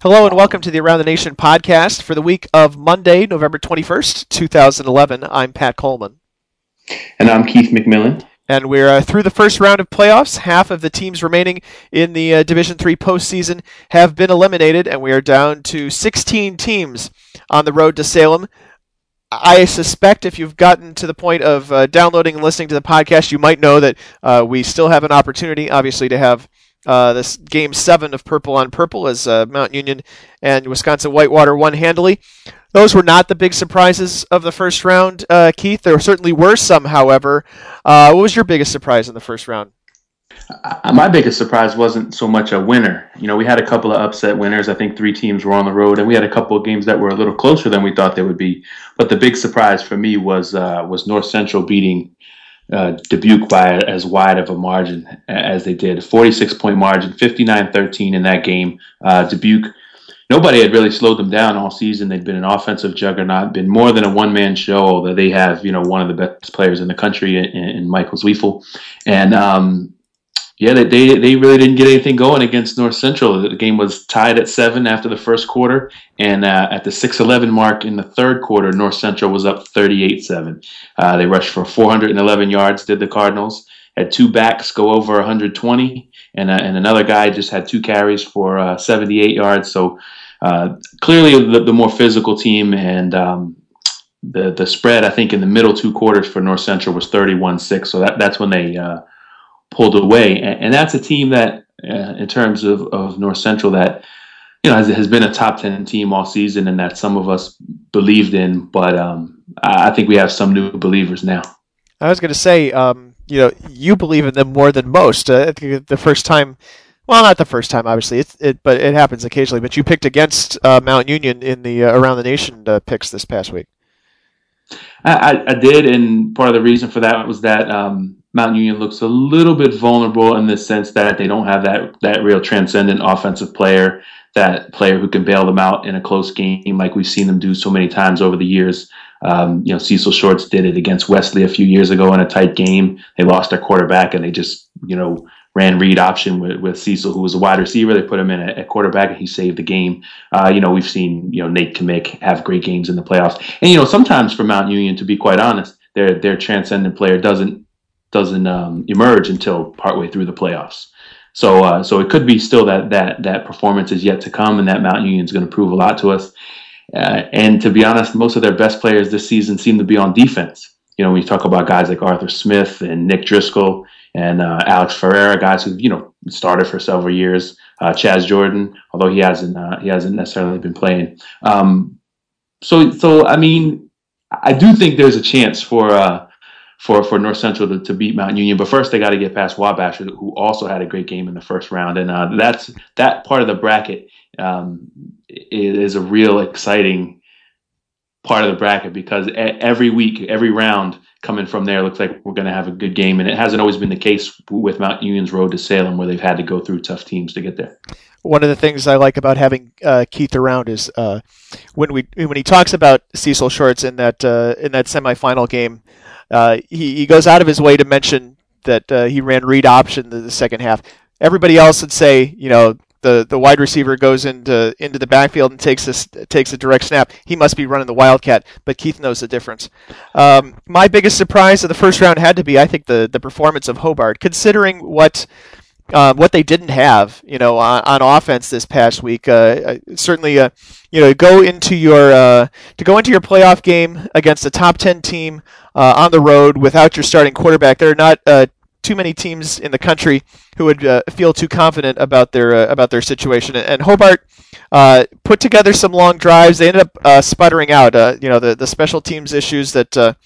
Hello and welcome to the Around the Nation podcast for the week of Monday, November 21st, 2011. I'm Pat Coleman. And I'm Keith McMillan. And we're uh, through the first round of playoffs. Half of the teams remaining in the uh, Division Three postseason have been eliminated, and we are down to 16 teams on the road to Salem. I suspect if you've gotten to the point of uh, downloading and listening to the podcast, you might know that uh, we still have an opportunity, obviously, to have uh, this game seven of Purple on Purple as uh, Mount Union and Wisconsin Whitewater won handily. Those were not the big surprises of the first round, uh, Keith. There certainly were some, however. Uh, what was your biggest surprise in the first round? Uh, my biggest surprise wasn't so much a winner. You know, we had a couple of upset winners. I think three teams were on the road, and we had a couple of games that were a little closer than we thought they would be. But the big surprise for me was uh, was North Central beating uh, Dubuque by as wide of a margin as they did. 46 point margin, 59 13 in that game. Uh, Dubuque, nobody had really slowed them down all season. They'd been an offensive juggernaut, been more than a one man show, although they have, you know, one of the best players in the country in, in Michael Zweifel. And, um, yeah, they, they, they really didn't get anything going against North Central. The game was tied at seven after the first quarter, and uh, at the 6-11 mark in the third quarter, North Central was up 38-7. Uh, they rushed for 411 yards, did the Cardinals. Had two backs go over 120, and, uh, and another guy just had two carries for uh, 78 yards. So uh, clearly the, the, more physical team, and um, the, the spread, I think, in the middle two quarters for North Central was 31-6. So that, that's when they pulled away. And, and that's a team that, uh, in terms of, of North Central, that you know has, has, been a top ten team all season, and that some of us believed in. But um, I think we have some new believers now. I was going to say, um, you know, you believe in them more than most. Uh, the first time. Well, not the first time, obviously, it, it, but it happens occasionally. But you picked against uh, Mount Union in the uh, Around the Nation uh, picks this past week. I, I, did, and part of the reason for that was that um, Mount Union looks a little bit vulnerable in the sense that they don't have that that real transcendent offensive player, that player who can bail them out in a close game like we've seen them do so many times over the years. Um, you know, Cecil Shorts did it against Wesley a few years ago in a tight game. They lost their quarterback and they just, you know, ran read option with, with Cecil, who was a wide receiver. They put him in at, quarterback, and he saved the game. Uh, you know, we've seen you know Nate Kmic have great games in the playoffs, and you know sometimes for Mount Union, to be quite honest, their their transcendent player doesn't doesn't um, emerge until partway through the playoffs. So, uh, so it could be still that that that performance is yet to come, and that Mountain Union is going to prove a lot to us. Uh, and to be honest, most of their best players this season seem to be on defense. You know, when you talk about guys like Arthur Smith and Nick Driscoll and uh, Alex Ferreira, guys who you know started for several years. Uh, Chaz Jordan, although he hasn't uh, he hasn't necessarily been playing. Um, so, so I mean, I do think there's a chance for uh, for for North Central to, to beat Mount Union. But first, they got to get past Wabash, who also had a great game in the first round, and uh, that's that part of the bracket um, is a real exciting part of the bracket because every week, every round coming from there looks like we're going to have a good game, and it hasn't always been the case with Mount Union's road to Salem, where they've had to go through tough teams to get there. One of the things I like about having uh, Keith around is uh, when we when he talks about Cecil Shorts in that uh, in that semifinal game uh, he, he goes out of his way to mention that uh, he ran read option in the second half. Everybody else would say, you know, the, the wide receiver goes into into the backfield and takes this takes a direct snap. He must be running the wildcat, but Keith knows the difference. Um, my biggest surprise of the first round had to be, I think, the the performance of Hobart, considering what uh, what they didn't have, you know, on, on offense this past week. Uh, uh certainly, uh, you know, go into your uh, to go into your playoff game against a top ten team uh, on the road without your starting quarterback. There are not too many teams in the country who would feel too confident about their about their situation. And Hobart put together some long drives. They ended up sputtering out. you know, the the special teams issues that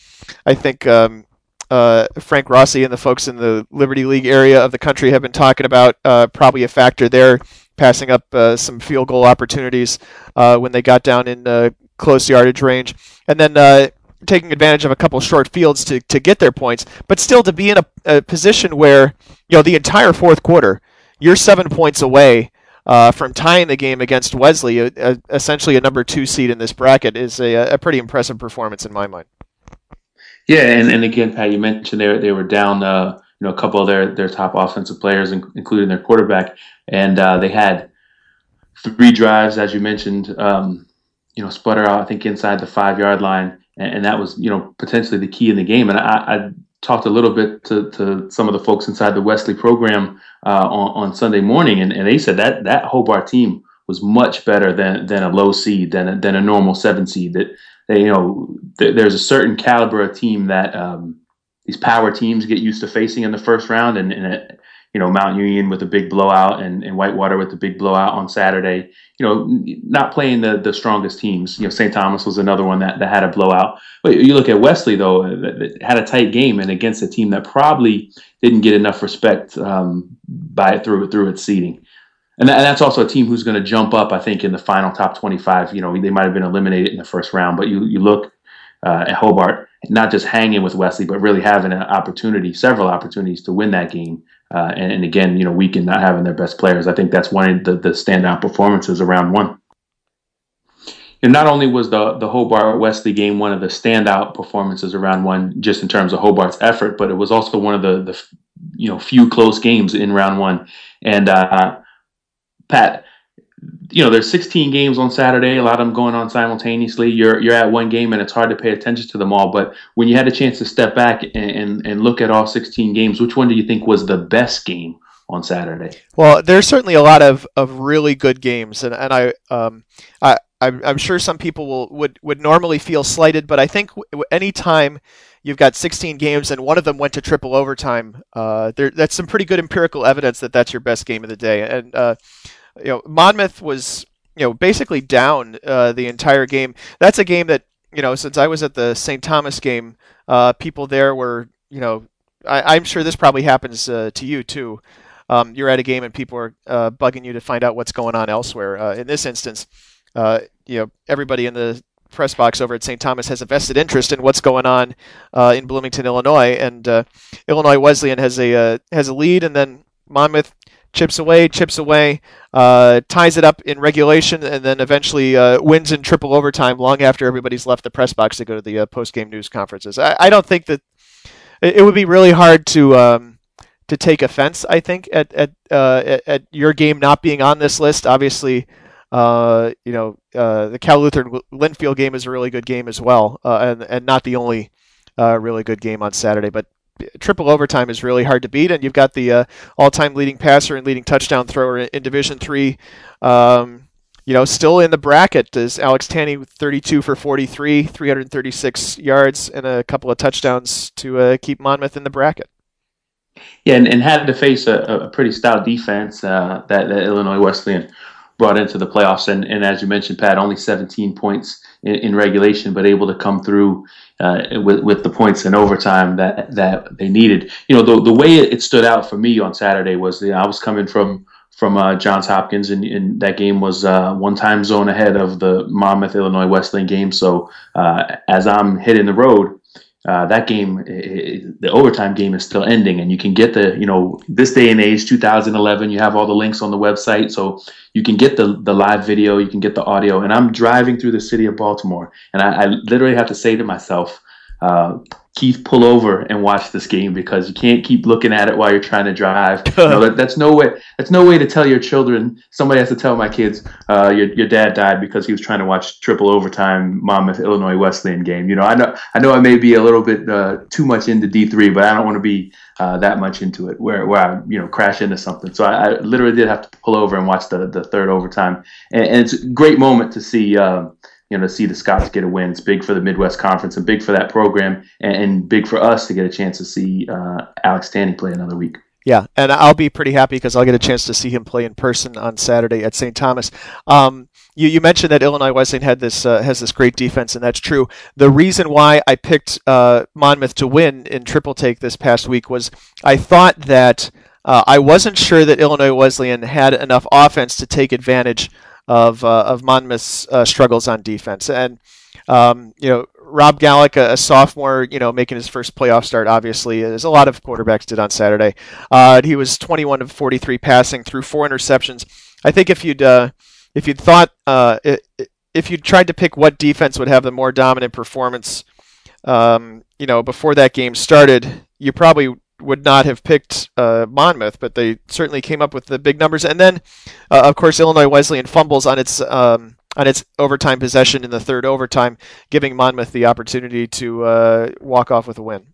I think. Um, uh, Frank Rossi and the folks in the Liberty League area of the country have been talking about uh, probably a factor there, passing up uh, some field goal opportunities uh, when they got down in uh, close yardage range, and then uh, taking advantage of a couple short fields to, to get their points, but still to be in a, a position where you know the entire fourth quarter, you're seven points away. from tying the game against Wesley, essentially a number two seed in this bracket, is a, a pretty impressive performance in my mind. Yeah, and, and again, Pat, you mentioned they they were down, uh, you know, a couple of their their top offensive players, including their quarterback, and uh, they had three drives, as you mentioned, um, you know, sputter out, I think, inside the five yard line. And, and, that was, you know, potentially the key in the game. And I, I talked a little bit to, to, some of the folks inside the Wesley program uh, on, on Sunday morning, and, and they said that that Hobart team was much better than, than a low seed, than a, than a normal seven seed. That they, you know, th- there's a certain caliber of team that um, these power teams get used to facing in the first round, and, and it, you know Mount Union with a big blowout and, and Whitewater with the big blowout on Saturday. You know, not playing the the strongest teams. You know, St. Thomas was another one that, that had a blowout. But you look at Wesley though, that, had a tight game and against a team that probably didn't get enough respect um, by through through its seeding. And, and that's also a team who's going to jump up, I think, in the final top 25. You know, they might have been eliminated in the first round, but you, you look uh, at Hobart, not just hanging with Wesley, but really having an opportunity, several opportunities to win that game. Uh, and, and, again, you know, weekend not having their best players. I think that's one of the, the standout performances around one. And not only was the the Hobart Wesley game one of the standout performances around one, just in terms of Hobart's effort, but it was also one of the the you know few close games in round one. And uh, Pat, you know, there's 16 games on Saturday, a lot of them going on simultaneously. You're you're at one game and it's hard to pay attention to them all. But when you had a chance to step back and, and, and look at all 16 games, which one do you think was the best game on Saturday? Well, there's certainly a lot of, of really good games, and, and I um I I'm, I'm sure some people will would would normally feel slighted, but I think any time you've got 16 games and one of them went to triple overtime, uh, there that's some pretty good empirical evidence that that's your best game of the day, and uh, you know, Monmouth was you know basically down uh, the entire game. That's a game that you know since I was at the St. Thomas game, uh, people there were you know I, am sure this probably happens uh, to you too. Um, you're at a game and people are uh, bugging you to find out what's going on elsewhere. In this instance, you know everybody in the press box over at St. Thomas has a vested interest in what's going on in Bloomington, Illinois, and Illinois Wesleyan has a has a lead, and then Monmouth chips away, chips away, uh, ties it up in regulation, and then eventually uh, wins in triple overtime long after everybody's left the press box to go to the uh, post game news conferences. I, I, don't think that it would be really hard to um, to take offense. I think at at, uh, at, at your game not being on this list. Obviously, uh, you know uh, the Cal Lutheran Linfield game is a really good game as well, and and not the only really good game on Saturday, but triple overtime is really hard to beat, and you've got the uh, all-time leading passer and leading touchdown thrower in Division Three. Um, you know, still in the bracket is Alex Tanney, 32 for 43, 336 yards, and a couple of touchdowns to uh, keep Monmouth in the bracket. Yeah, and, and had to face a, a pretty stout defense uh, that, that, Illinois Wesleyan brought into the playoffs. And, and as you mentioned, Pat, only 17 points in, in regulation, but able to come through uh, with, with the points in overtime that that they needed. You know, the, the way it stood out for me on Saturday was I was coming from from uh, Johns Hopkins, and, and, that game was uh, one time zone ahead of the Monmouth Illinois Wesleyan game. So uh, as I'm hitting the road, uh, that game, the overtime game is still ending, and you can get the, you know, this day and age, 2011, you have all the links on the website, so you can get the the live video, you can get the audio. And I'm driving through the city of Baltimore, and I, I literally have to say to myself, uh, Keith, pull over and watch this game because you can't keep looking at it while you're trying to drive. know, that, that's no way. That's no way to tell your children. Somebody has to tell my kids, uh, your your dad died because he was trying to watch triple overtime Monmouth Illinois Wesleyan game. You know, I know I know I may be a little bit uh, too much into D three, but I don't want to be uh, that much into it where where I you know crash into something. So I, I, literally did have to pull over and watch the the third overtime, and, and it's a great moment to see. Uh, you know, to see the Scots get a win. It's big for the Midwest Conference and big for that program, and, and big for us to get a chance to see uh, Alex Tanney play another week. Yeah, and I'll be pretty happy because I'll get a chance to see him play in person on Saturday at St. Thomas. Um, you, you, mentioned that Illinois Wesleyan had this uh, has this great defense, and that's true. The reason why I picked uh, Monmouth to win in triple take this past week was I thought that uh, I wasn't sure that Illinois Wesleyan had enough offense to take advantage of uh, of Monmouth's uh, struggles on defense. And um, you know, Rob Gallick, a, a, sophomore, you know, making his first playoff start, obviously, as a lot of quarterbacks did on Saturday. Uh, he was 21 of 43 passing, through four interceptions. I think if you'd uh, if you'd thought uh, if you'd tried to pick what defense would have the more dominant performance, um, you know, before that game started, you probably would not have picked uh, Monmouth, but they certainly came up with the big numbers. And then, uh, of course, Illinois Wesleyan fumbles on its um, on its overtime possession in the third overtime, giving Monmouth the opportunity to uh, walk off with a win.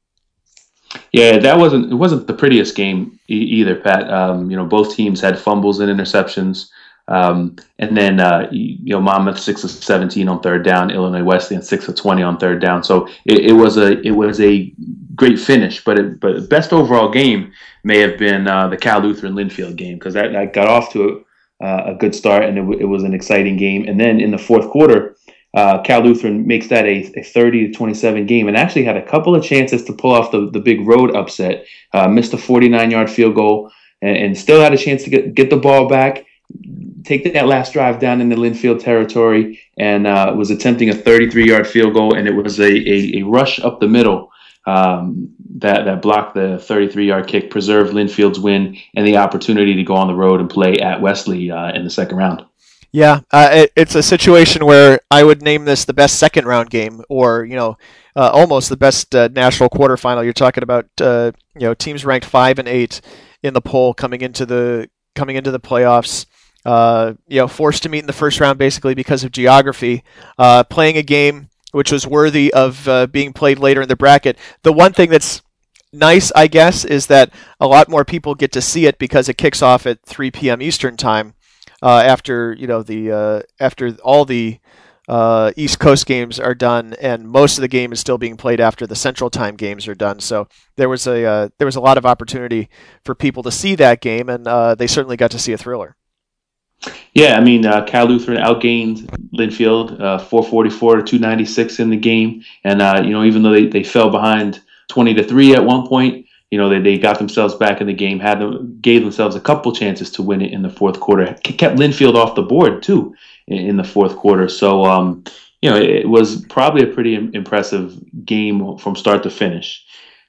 Yeah, that wasn't it wasn't the prettiest game e- either, Pat. Um, you know, both teams had fumbles and interceptions. Um, and then uh, you know Monmouth six of seventeen on third down, Illinois Wesleyan six of twenty on third down. So it, it was a it was a great finish, but it, but best overall game may have been uh, the Cal Lutheran Linfield game because that, that got off to a, uh, a good start and it, it was an exciting game. And then in the fourth quarter, uh, Cal Lutheran makes that a, a 30 to 27 game and actually had a couple of chances to pull off the, the big road upset. Uh, missed a 49 yard field goal and, and, still had a chance to get, get the ball back, take that last drive down in the Linfield territory, and uh, was attempting a 33 yard field goal. And it was a, a, a rush up the middle. Um, that, that blocked the 33 yard kick, preserved Linfield's win and the opportunity to go on the road and play at Wesley uh, in the second round. Yeah, uh, it, it's a situation where I would name this the best second round game, or you know, uh, almost the best uh, national quarterfinal. You're talking about uh, you know teams ranked five and eight in the poll coming into the coming into the playoffs. Uh, you know, forced to meet in the first round basically because of geography, uh, playing a game which was worthy of being played later in the bracket. The one thing that's nice, I guess, is that a lot more people get to see it because it kicks off at 3 p.m. Eastern time uh, after you know the uh, after all the uh, East Coast games are done, and most of the game is still being played after the Central Time games are done. So there was a uh, there was a lot of opportunity for people to see that game, and uh, they certainly got to see a thriller. Yeah, I mean, uh, Cal Lutheran outgained Linfield uh, 444 to 296 in the game, and uh, you know even though they, they fell behind 20 to three at one point, you know, they, they got themselves back in the game, had them, gave themselves a couple chances to win it in the fourth quarter. Kept Linfield off the board too in, in the fourth quarter. So, um, you know, it was probably a pretty impressive game from start to finish.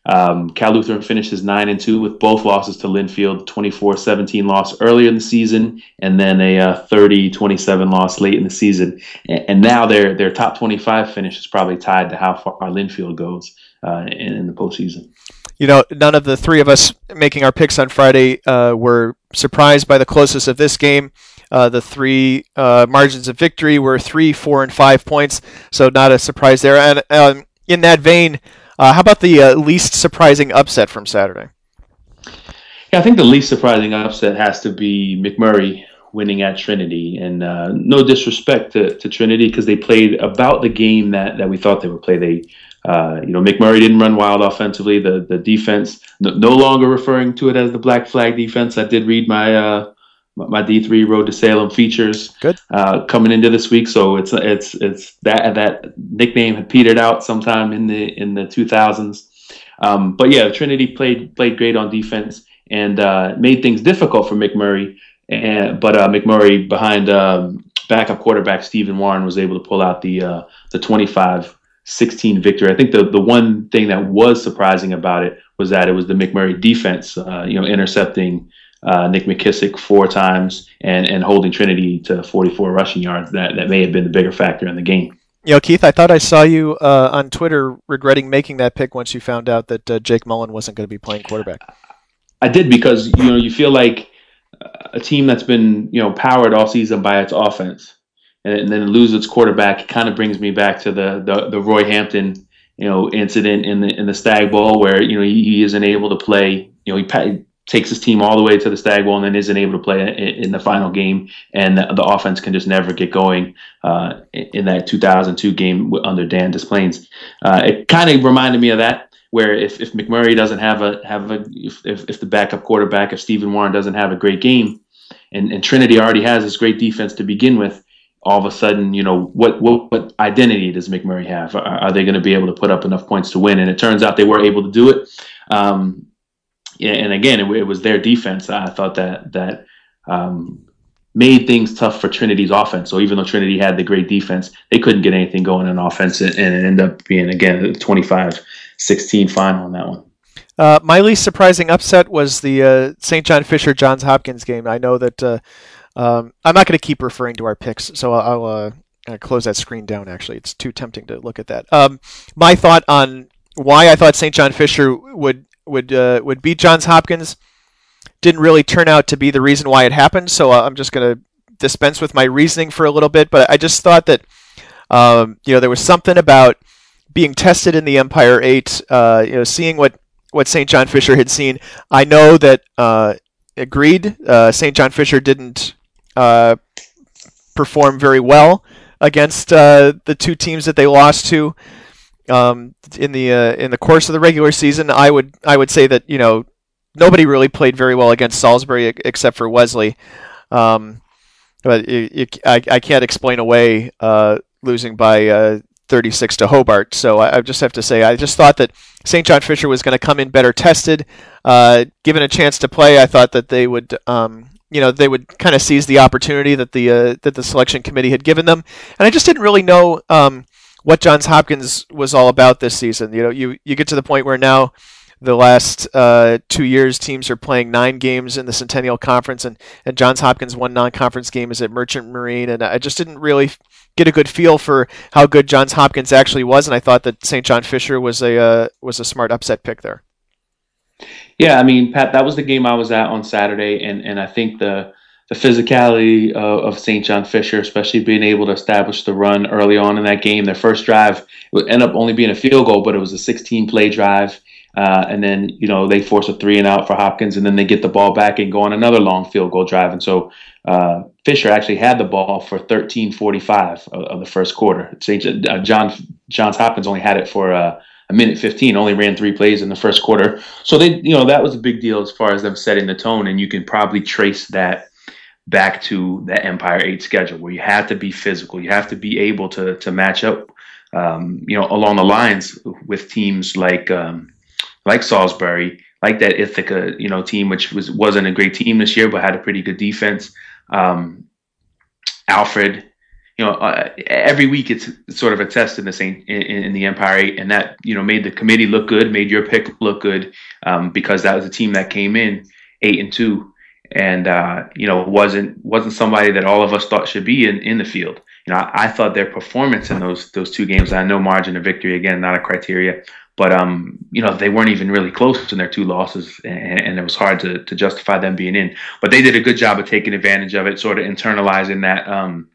Um, Cal Lutheran finishes nine and two with both losses to Linfield, 24-17 loss earlier in the season, and then a uh, 30-27 loss late in the season. And, and, now their their top 25 finish is probably tied to how far Linfield goes uh, in, in the postseason you know, none of the three of us making our picks on Friday uh, were surprised by the closeness of this game. Uh, the three uh, margins of victory were three, four, and five points, so not a surprise there. And um, in that vein, uh, how about the uh, least surprising upset from Saturday? Yeah, I think the least surprising upset has to be McMurry winning at Trinity. And uh, no disrespect to, to Trinity because they played about the game that, that we thought they would play. They uh, you know, McMurry didn't run wild offensively. The the defense, no, no, longer referring to it as the black flag defense. I did read my uh, my D three Road to Salem features. Good. Uh, coming into this week, so it's it's it's that that nickname had petered out sometime in the in the two thousands. Um, but yeah, Trinity played played great on defense and uh, made things difficult for McMurry. And but uh, McMurry behind um, backup quarterback Stephen Warren was able to pull out the uh, the twenty five 16 victory. I think the, the one thing that was surprising about it was that it was the McMurry defense, uh, you know, intercepting uh, Nick McKissick four times and, and holding Trinity to 44 rushing yards. That, that may have been the bigger factor in the game. You know, Keith, I thought I saw you uh, on Twitter regretting making that pick once you found out that uh, Jake Mullen wasn't going to be playing quarterback. I did because, you know, you feel like a team that's been, you know, powered all season by its offense and then lose its quarterback kind of brings me back to the, the, the Roy Hampton you know incident in the in the Stagg Bowl where you know he, he isn't able to play. You know he takes his team all the way to the Stagg Bowl and then isn't able to play in, in the final game, and the, the, offense can just never get going uh, in that 2002 game under Dan Displains. Uh, it kind of reminded me of that. Where if, if McMurry doesn't have a have a if, if, if the backup quarterback if Stephen Warren doesn't have a great game, and, and Trinity already has this great defense to begin with, all of a sudden, you know, what what, what identity does McMurry have? Are, are they going to be able to put up enough points to win? And it turns out they were able to do it. Um, yeah, and again, it, it, was their defense. I thought that that um, made things tough for Trinity's offense. So even though Trinity had the great defense, they couldn't get anything going in offense, and, it ended up being again a 25-16 final on that one. Uh, my least surprising upset was the uh, St. John Fisher Johns Hopkins game. I know that uh, um, I'm not going to keep referring to our picks, so I'll, I'll uh, close that screen down. Actually, it's too tempting to look at that. Um, my thought on why I thought St. John Fisher would would uh, would beat Johns Hopkins. Didn't really turn out to be the reason why it happened, so uh, I'm just going to dispense with my reasoning for a little bit. But I just thought that um, you know there was something about being tested in the Empire Eight. Uh, you know, seeing what what St. John Fisher had seen. I know that uh, agreed. Uh, St. John Fisher didn't uh, perform very well against uh, the two teams that they lost to um, in the uh, in the course of the regular season. I would I would say that you know nobody really played very well against Salisbury except for Wesley. Um, but it, it, I, I can't explain away uh, losing by uh, 36 to Hobart. So I, I, just have to say, I just thought that St. John Fisher was going to come in better tested, uh, given a chance to play. I thought that they would, um, you know, they would kind of seize the opportunity that the uh, that the selection committee had given them, and I just didn't really know um, what Johns Hopkins was all about this season. You know, you you get to the point where now the last uh, two years, teams are playing nine games in the Centennial Conference, and, and Johns Hopkins' one non-conference game is at Merchant Marine, and I just didn't really get a good feel for how good Johns Hopkins actually was, and I thought that St. John Fisher was a uh, was a smart upset pick there. Yeah, I mean, Pat, that was the game I was at on Saturday, and and I think the the physicality of, of St. John Fisher, especially being able to establish the run early on in that game. Their first drive would end up only being a field goal, but it was a 16 play drive. Uh, and then, you know, they force a three and out for Hopkins, and then they get the ball back and go on another long field goal drive. And so uh, Fisher actually had the ball for 13:45 of, of, the first quarter. St. Uh, John Johns Hopkins only had it for uh, a minute 15. Only ran three plays in the first quarter. So they, you know, that was a big deal as far as them setting the tone. And you can probably trace that back to the Empire Eight schedule, where you have to be physical. You have to be able to to match up, um, you know, along the lines with teams like. Um, like Salisbury, like that Ithaca, you know, team, which was wasn't a great team this year, but had a pretty good defense. Um, Alfred, you know, uh, every week it's sort of a test in the same in, in, the Empire Eight, and that you know made the committee look good, made your pick look good, um, because that was a team that came in eight and two, and uh, you know wasn't wasn't somebody that all of us thought should be in, in the field. You know, I, I thought their performance in those those two games, I know margin of victory again, not a criteria, but um, you know they weren't even really close in their two losses, and, and, it was hard to, to justify them being in. But they did a good job of taking advantage of it, sort of internalizing that um,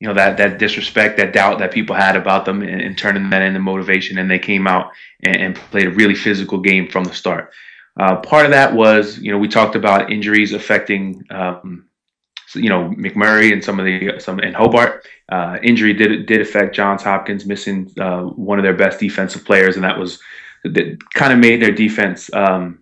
you know that that disrespect, that doubt that people had about them, and, and turning that into motivation. And they came out and, and, played a really physical game from the start. Uh, part of that was, you know, we talked about injuries affecting um, you know McMurry and some of the some and Hobart uh, injury did did affect Johns Hopkins missing uh, one of their best defensive players, and that was that kind of made their defense um,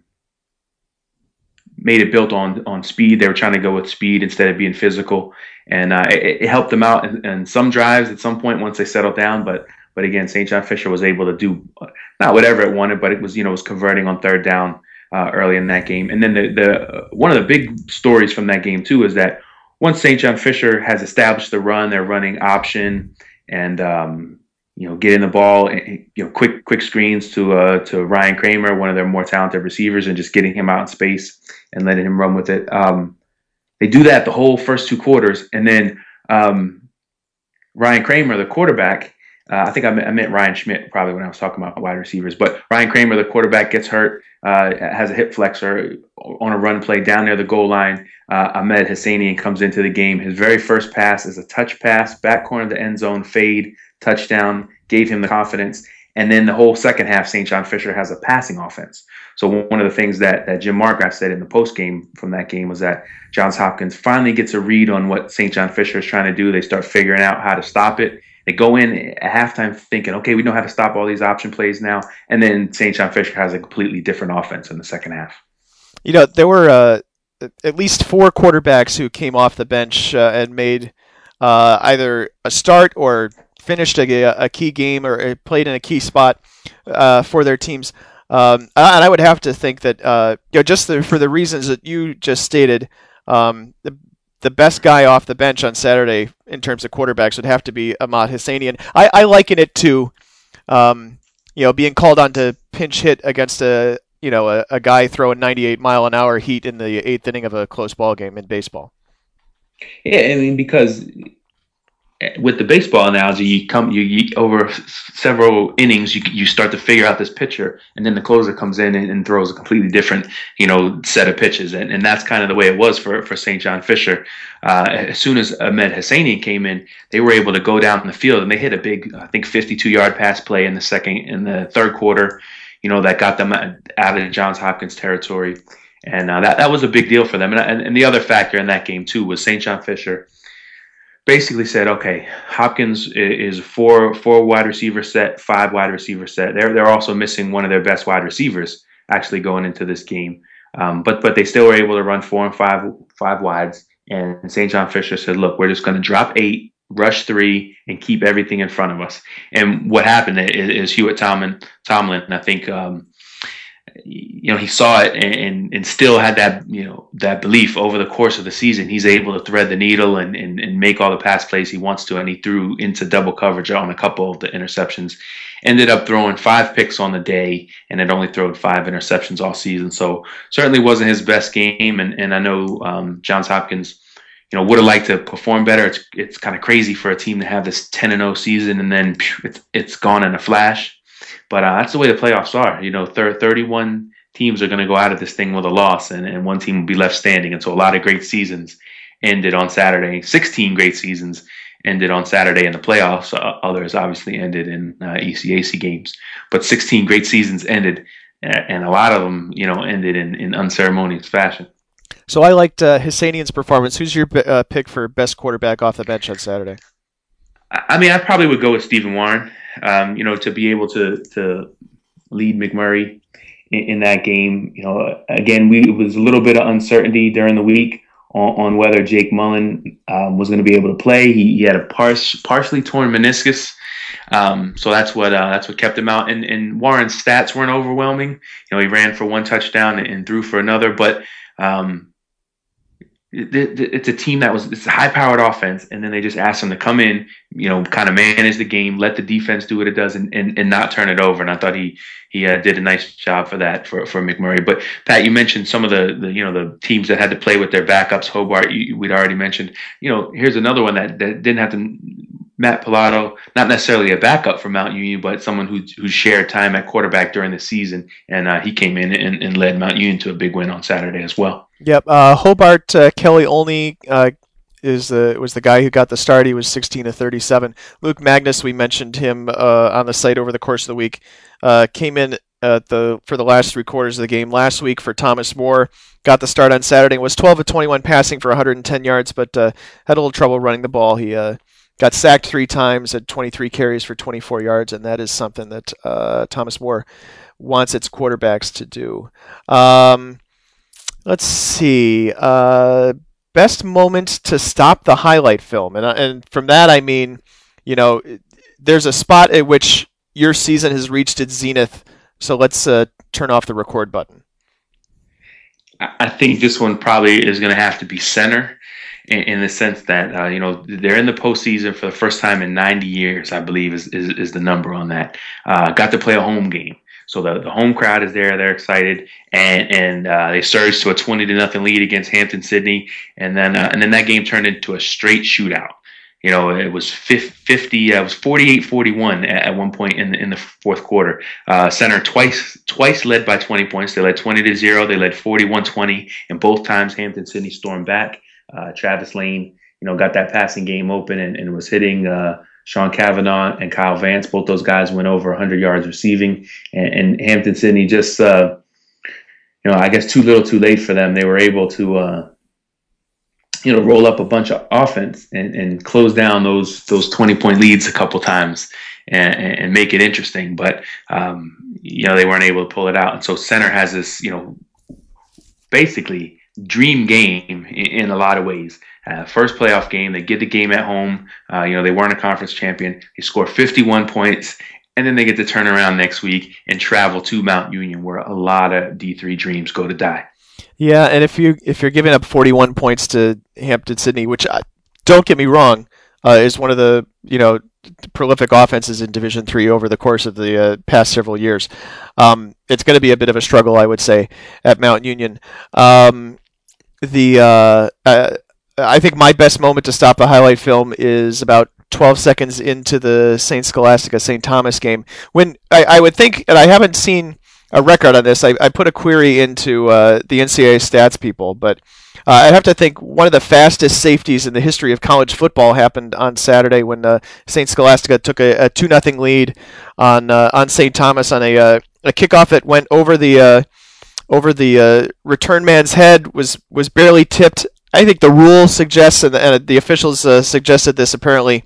made it built on on speed. They were trying to go with speed instead of being physical, and uh, it, it, helped them out in, in, some drives at some point once they settled down. But but again, St. John Fisher was able to do not whatever it wanted, but it was you know was converting on third down. Uh, early in that game, and then the the one of the big stories from that game too is that once St. John Fisher has established the run, they're running option and um, you know getting the ball, you know, quick quick screens to uh, to Ryan Kramer, one of their more talented receivers, and just getting him out in space and letting him run with it. Um, they do that the whole first two quarters, and then um, Ryan Kramer, the quarterback. Uh, I think I meant, I meant Ryan Schmidt probably when I was talking about wide receivers, but Ryan Kramer, the quarterback, gets hurt, uh, has a hip flexor on a run play down near the goal line uh, Ahmed Hassanian comes into the game. His very first pass is a touch pass, back corner of the end zone, fade, touchdown, gave him the confidence. And then the whole second half, St. John Fisher has a passing offense. So one of the things that, that Jim Margraff said in the post game from that game was that Johns Hopkins finally gets a read on what St. John Fisher is trying to do. They start figuring out how to stop it. They go in at halftime thinking, okay, we know how to stop all these option plays now. And then St. John Fisher has a completely different offense in the second half. You know, there were uh, at least four quarterbacks who came off the bench uh, and made uh, either a start or finished a, a, key game or played in a key spot uh, for their teams. Um, and I would have to think that uh, you know just the, for the reasons that you just stated, um, the best guy off the bench on Saturday in terms of quarterbacks would have to be Ahmad Hassanian. I, I liken it to um, you know being called on to pinch hit against a you know, a, a guy throwing 98 mile an hour heat in the eighth inning of a close ball game in baseball. Yeah, I mean, because with the baseball analogy, you come you, you over several innings, you you start to figure out this pitcher, and then the closer comes in and, and, throws a completely different you know set of pitches, and, and that's kind of the way it was for for St. John Fisher. Uh, as soon as Ahmed Hassanian came in, they were able to go down the field and they hit a big, I think, 52 yard pass play in the second in the third quarter. You know that got them out of Johns Hopkins territory, and uh, that that was a big deal for them. And, and, and the other factor in that game too was St. John Fisher basically said, okay, Hopkins is four four wide receiver set, five wide receiver set. They're they're also missing one of their best wide receivers actually going into this game, um, but but they still were able to run four and five five wides. And St. John Fisher said, look, we're just going to drop eight, rush three, and keep everything in front of us. And what happened is, is Hewitt Tomlin, Tomlin, I think. Um, you know he saw it and, and still had that you know that belief over the course of the season. He's able to thread the needle and, and, and make all the pass plays he wants to and he threw into double coverage on a couple of the interceptions. Ended up throwing five picks on the day and had only thrown five interceptions all season. So certainly wasn't his best game. And, and i know um, johns hopkins you know would have liked to perform better. It's, it's kind of crazy for a team to have this 10 and 0 season and then it's, it's gone in a flash but uh, that's the way the playoffs are. You know, thir- 31 teams are going to go out of this thing with a loss, and, and one team will be left standing. And so a lot of great seasons ended on Saturday. 16 great seasons ended on Saturday in the playoffs. Uh, others obviously ended in uh, ECAC games. But 16 great seasons ended, and a lot of them, you know, ended in, in unceremonious fashion. So I liked uh, performance. Who's your uh, pick for best quarterback off the bench on Saturday? I mean, I probably would go with Stephen Warren. Um, you know, to be able to to lead McMurry in, in, that game. You know, again, we it was a little bit of uncertainty during the week on, on whether Jake Mullen um, was going to be able to play. He, he had a par- partially torn meniscus. Um, so that's what uh, that's what kept him out. And, and Warren's stats weren't overwhelming. You know, he ran for one touchdown and, and threw for another, but um, it's a team that was it's a high powered offense, and then they just asked him to come in, you know, kind of manage the game, let the defense do what it does, and, and, and not turn it over. And I thought he he uh, did a nice job for that for, for McMurry. But Pat, you mentioned some of the, the you know the teams that had to play with their backups. Hobart, you, we'd already mentioned. You know, here's another one that, that didn't have to. Matt Pilato, not necessarily a backup for Mount Union, but someone who who shared time at quarterback during the season, and uh, he came in and, and led Mount Union to a big win on Saturday as well. Yep. Uh, Hobart uh, Kelly only uh, is the was the guy who got the start. He was 16 to 37. Luke Magnus, we mentioned him uh, on the site over the course of the week. Uh, came in at the for the last three quarters of the game last week for Thomas More. Got the start on Saturday. Was 12 of 21 passing for 110 yards, but uh, had a little trouble running the ball. He got sacked three times at 23 carries for 24 yards, and that is something that Thomas More wants its quarterbacks to do. Um, Let's see. Uh, best moment to stop the highlight film, and uh, and from that I mean, you know, there's a spot at which your season has reached its zenith. So let's uh, turn off the record button. I think this one probably is going to have to be Centre in, in the sense that uh, you know they're in the postseason for the first time in 90 years, I believe is is, is the number on that. Uh, got to play a home game. So the, the home crowd is there; they're excited, and and uh, they surged to a twenty to nothing lead against Hampden-Sydney, and then uh, and then that game turned into a straight shootout. You know, it was 50, uh, it was 48-41 at, at one point in the, in the fourth quarter. Uh, Centre twice twice led by 20 points. They led 20 to 0. They led 41-20, and both times Hampden-Sydney stormed back. Uh, Travis Lane, you know, got that passing game open and, and was hitting uh, Sean Kavanaugh and Kyle Vance, both those guys went over 100 yards receiving. And, and Hampden-Sydney just, uh, you know, I guess too little, too late for them. They were able to, uh, you know, roll up a bunch of offense and, and close down those those 20 point leads a couple times and, and make it interesting. But um, you know, they weren't able to pull it out. And so Centre has this, you know, basically dream game in, in a lot of ways. Uh, first playoff game, they get the game at home. Uh, you know, they weren't a conference champion. They score 51 points, and then they get to turn around next week and travel to Mount Union, where a lot of D3 dreams go to die. Yeah, and if you if you're giving up 41 points to Hampden-Sydney, which I, don't get me wrong, uh, is one of the you know prolific offenses in Division Three over the course of the uh, past several years. Um, it's going to be a bit of a struggle, I would say, at Mount Union. Um, the uh, uh I think my best moment to stop the highlight film is about 12 seconds into the St. Scholastica St. Thomas game. When I, I, would think, and I haven't seen a record on this, I, I put a query into uh, the NCAA stats people, but uh, I have to think one of the fastest safeties in the history of college football happened on Saturday when uh, St. Scholastica took a, a 2 0 lead on uh, on St. Thomas on a, uh, a kickoff that went over the uh, over the return man's head was was barely tipped I think the rule suggests, and the, and the officials uh, suggested this apparently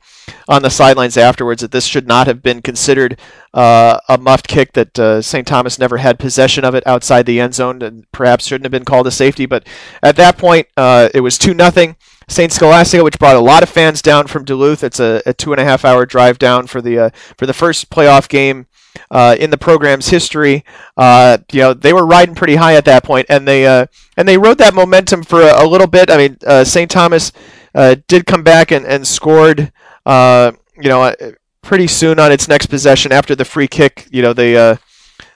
on the sidelines afterwards, that this should not have been considered uh, a muffed kick, that uh, St. Thomas never had possession of it outside the end zone, and perhaps shouldn't have been called a safety. But at that point, uh, it was 2 nothing. St. Scholastica, which brought a lot of fans down from Duluth. It's a, a two and a half hour drive down for the uh, for the first playoff game uh, in the program's history. Uh, you know, they were riding pretty high at that point, and they uh, and they rode that momentum for a, a little bit. I mean, uh, St. Thomas uh, did come back and, and scored. Uh, you know, pretty soon on its next possession after the free kick. You know, they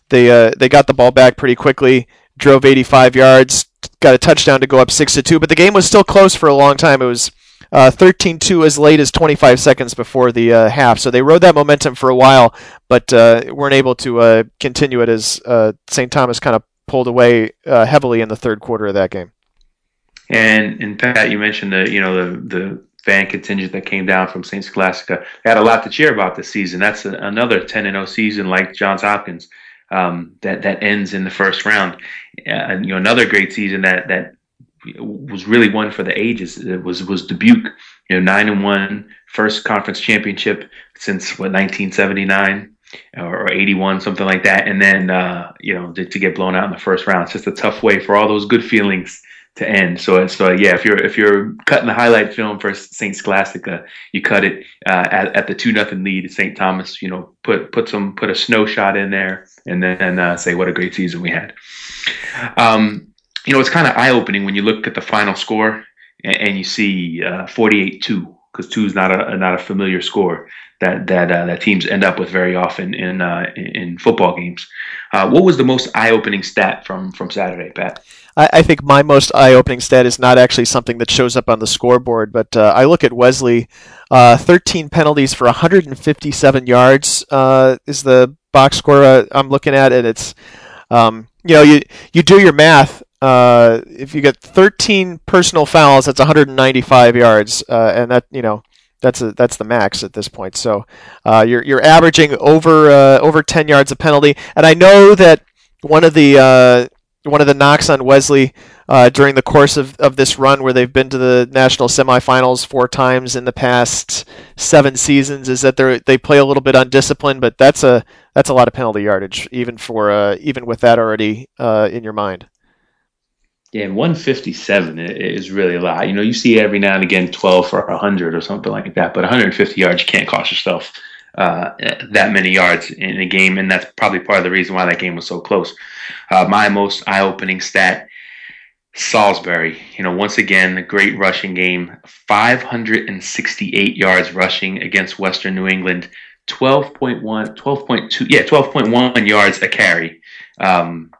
they they got the ball back pretty quickly, drove 85 yards, got a touchdown to go up six to two. But the game was still close for a long time. It was uh, 13-2 as late as 25 seconds before the uh, half. So they rode that momentum for a while, but uh, weren't able to uh, continue it as uh, St. Thomas kind of pulled away uh, heavily in the third quarter of that game. And and Pat, you mentioned the you know the the fan contingent that came down from St. Scholastica. They had a lot to cheer about this season. That's a, another 10 0 season like Johns Hopkins um, that that ends in the first round. and you know another great season that that was really one for the ages. It was was Dubuque, you know, nine and one, first conference championship since what 1979 or 81, something like that. And then uh, you know to, to, get blown out in the first round. It's just a tough way for all those good feelings to end. So so yeah, if you're if you're cutting the highlight film for Saint Scholastica, you cut it uh, at, at the two nothing lead at St. Thomas. You know, put put some put a snow shot in there, and then uh, say what a great season we had. Um, you know, it's kind of eye opening when you look at the final score and, and you see uh, 48 2, because two is not a, not a familiar score that that uh, that teams end up with very often in uh, in football games. Uh, what was the most eye-opening stat from from Saturday, Pat? I, think my most eye-opening stat is not actually something that shows up on the scoreboard, but uh, I look at Wesley. Uh, 13 penalties for 157 yards is the box score I'm looking at, and it's um, you know you you do your math uh, if you get 13 personal fouls, that's 195 yards, uh, and that you know that's a, that's the max at this point. So uh, you're you're averaging over uh, over 10 yards of penalty, and I know that one of the uh, one of the knocks on Wesley during the course of, of this run, where they've been to the national semifinals four times in the past seven seasons, is that they they play a little bit undisciplined, but that's a that's a lot of penalty yardage, even for even with that already in your mind. Yeah, and 157 is really a lot. You know, you see every now and again 12 for 100 or something like that, but 150 yards, you can't cost yourself uh, that many yards in a game, and that's probably part of the reason why that game was so close. Uh, my most eye-opening stat: Salisbury. You know, once again, a great rushing game. 568 yards rushing against Western New England. 12.1, 12.2, yeah, 12.1 yards a carry um,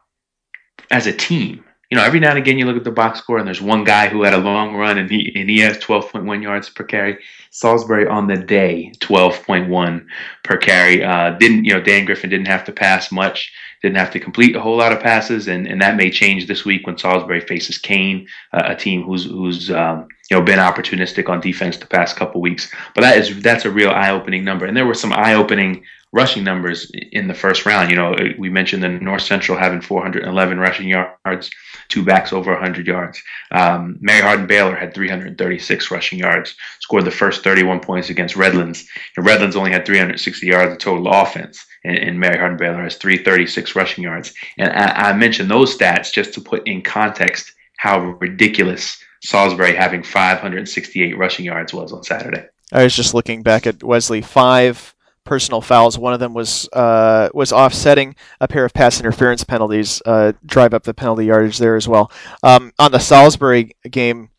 as a team you know, every now and again you look at the box score and there's one guy who had a long run and he and he has 12.1 yards per carry. Salisbury on the day 12.1 per carry. Uh, didn't you know Dan Griffin didn't have to pass much, didn't have to complete a whole lot of passes, and, and that may change this week when Salisbury faces Kean, uh, a team who's who's um, you know been opportunistic on defense the past couple weeks. But that is that's a real eye opening number, and there were some eye opening rushing numbers in the first round. You know, we mentioned the North Central having 411 rushing yards two backs over 100 yards. Um, Mary Hardin Baylor had 336 rushing yards, scored the first 31 points against Redlands. And Redlands only had 360 yards of total offense, and, and Mary Hardin Baylor has 336 rushing yards. And I, I mentioned those stats just to put in context how ridiculous Salisbury having 568 rushing yards was on Saturday. I was just looking back at Wesley five personal fouls. One of them was uh, was offsetting a pair of pass interference penalties, uh, drive up the penalty yardage there as well. Um, on the Salisbury game,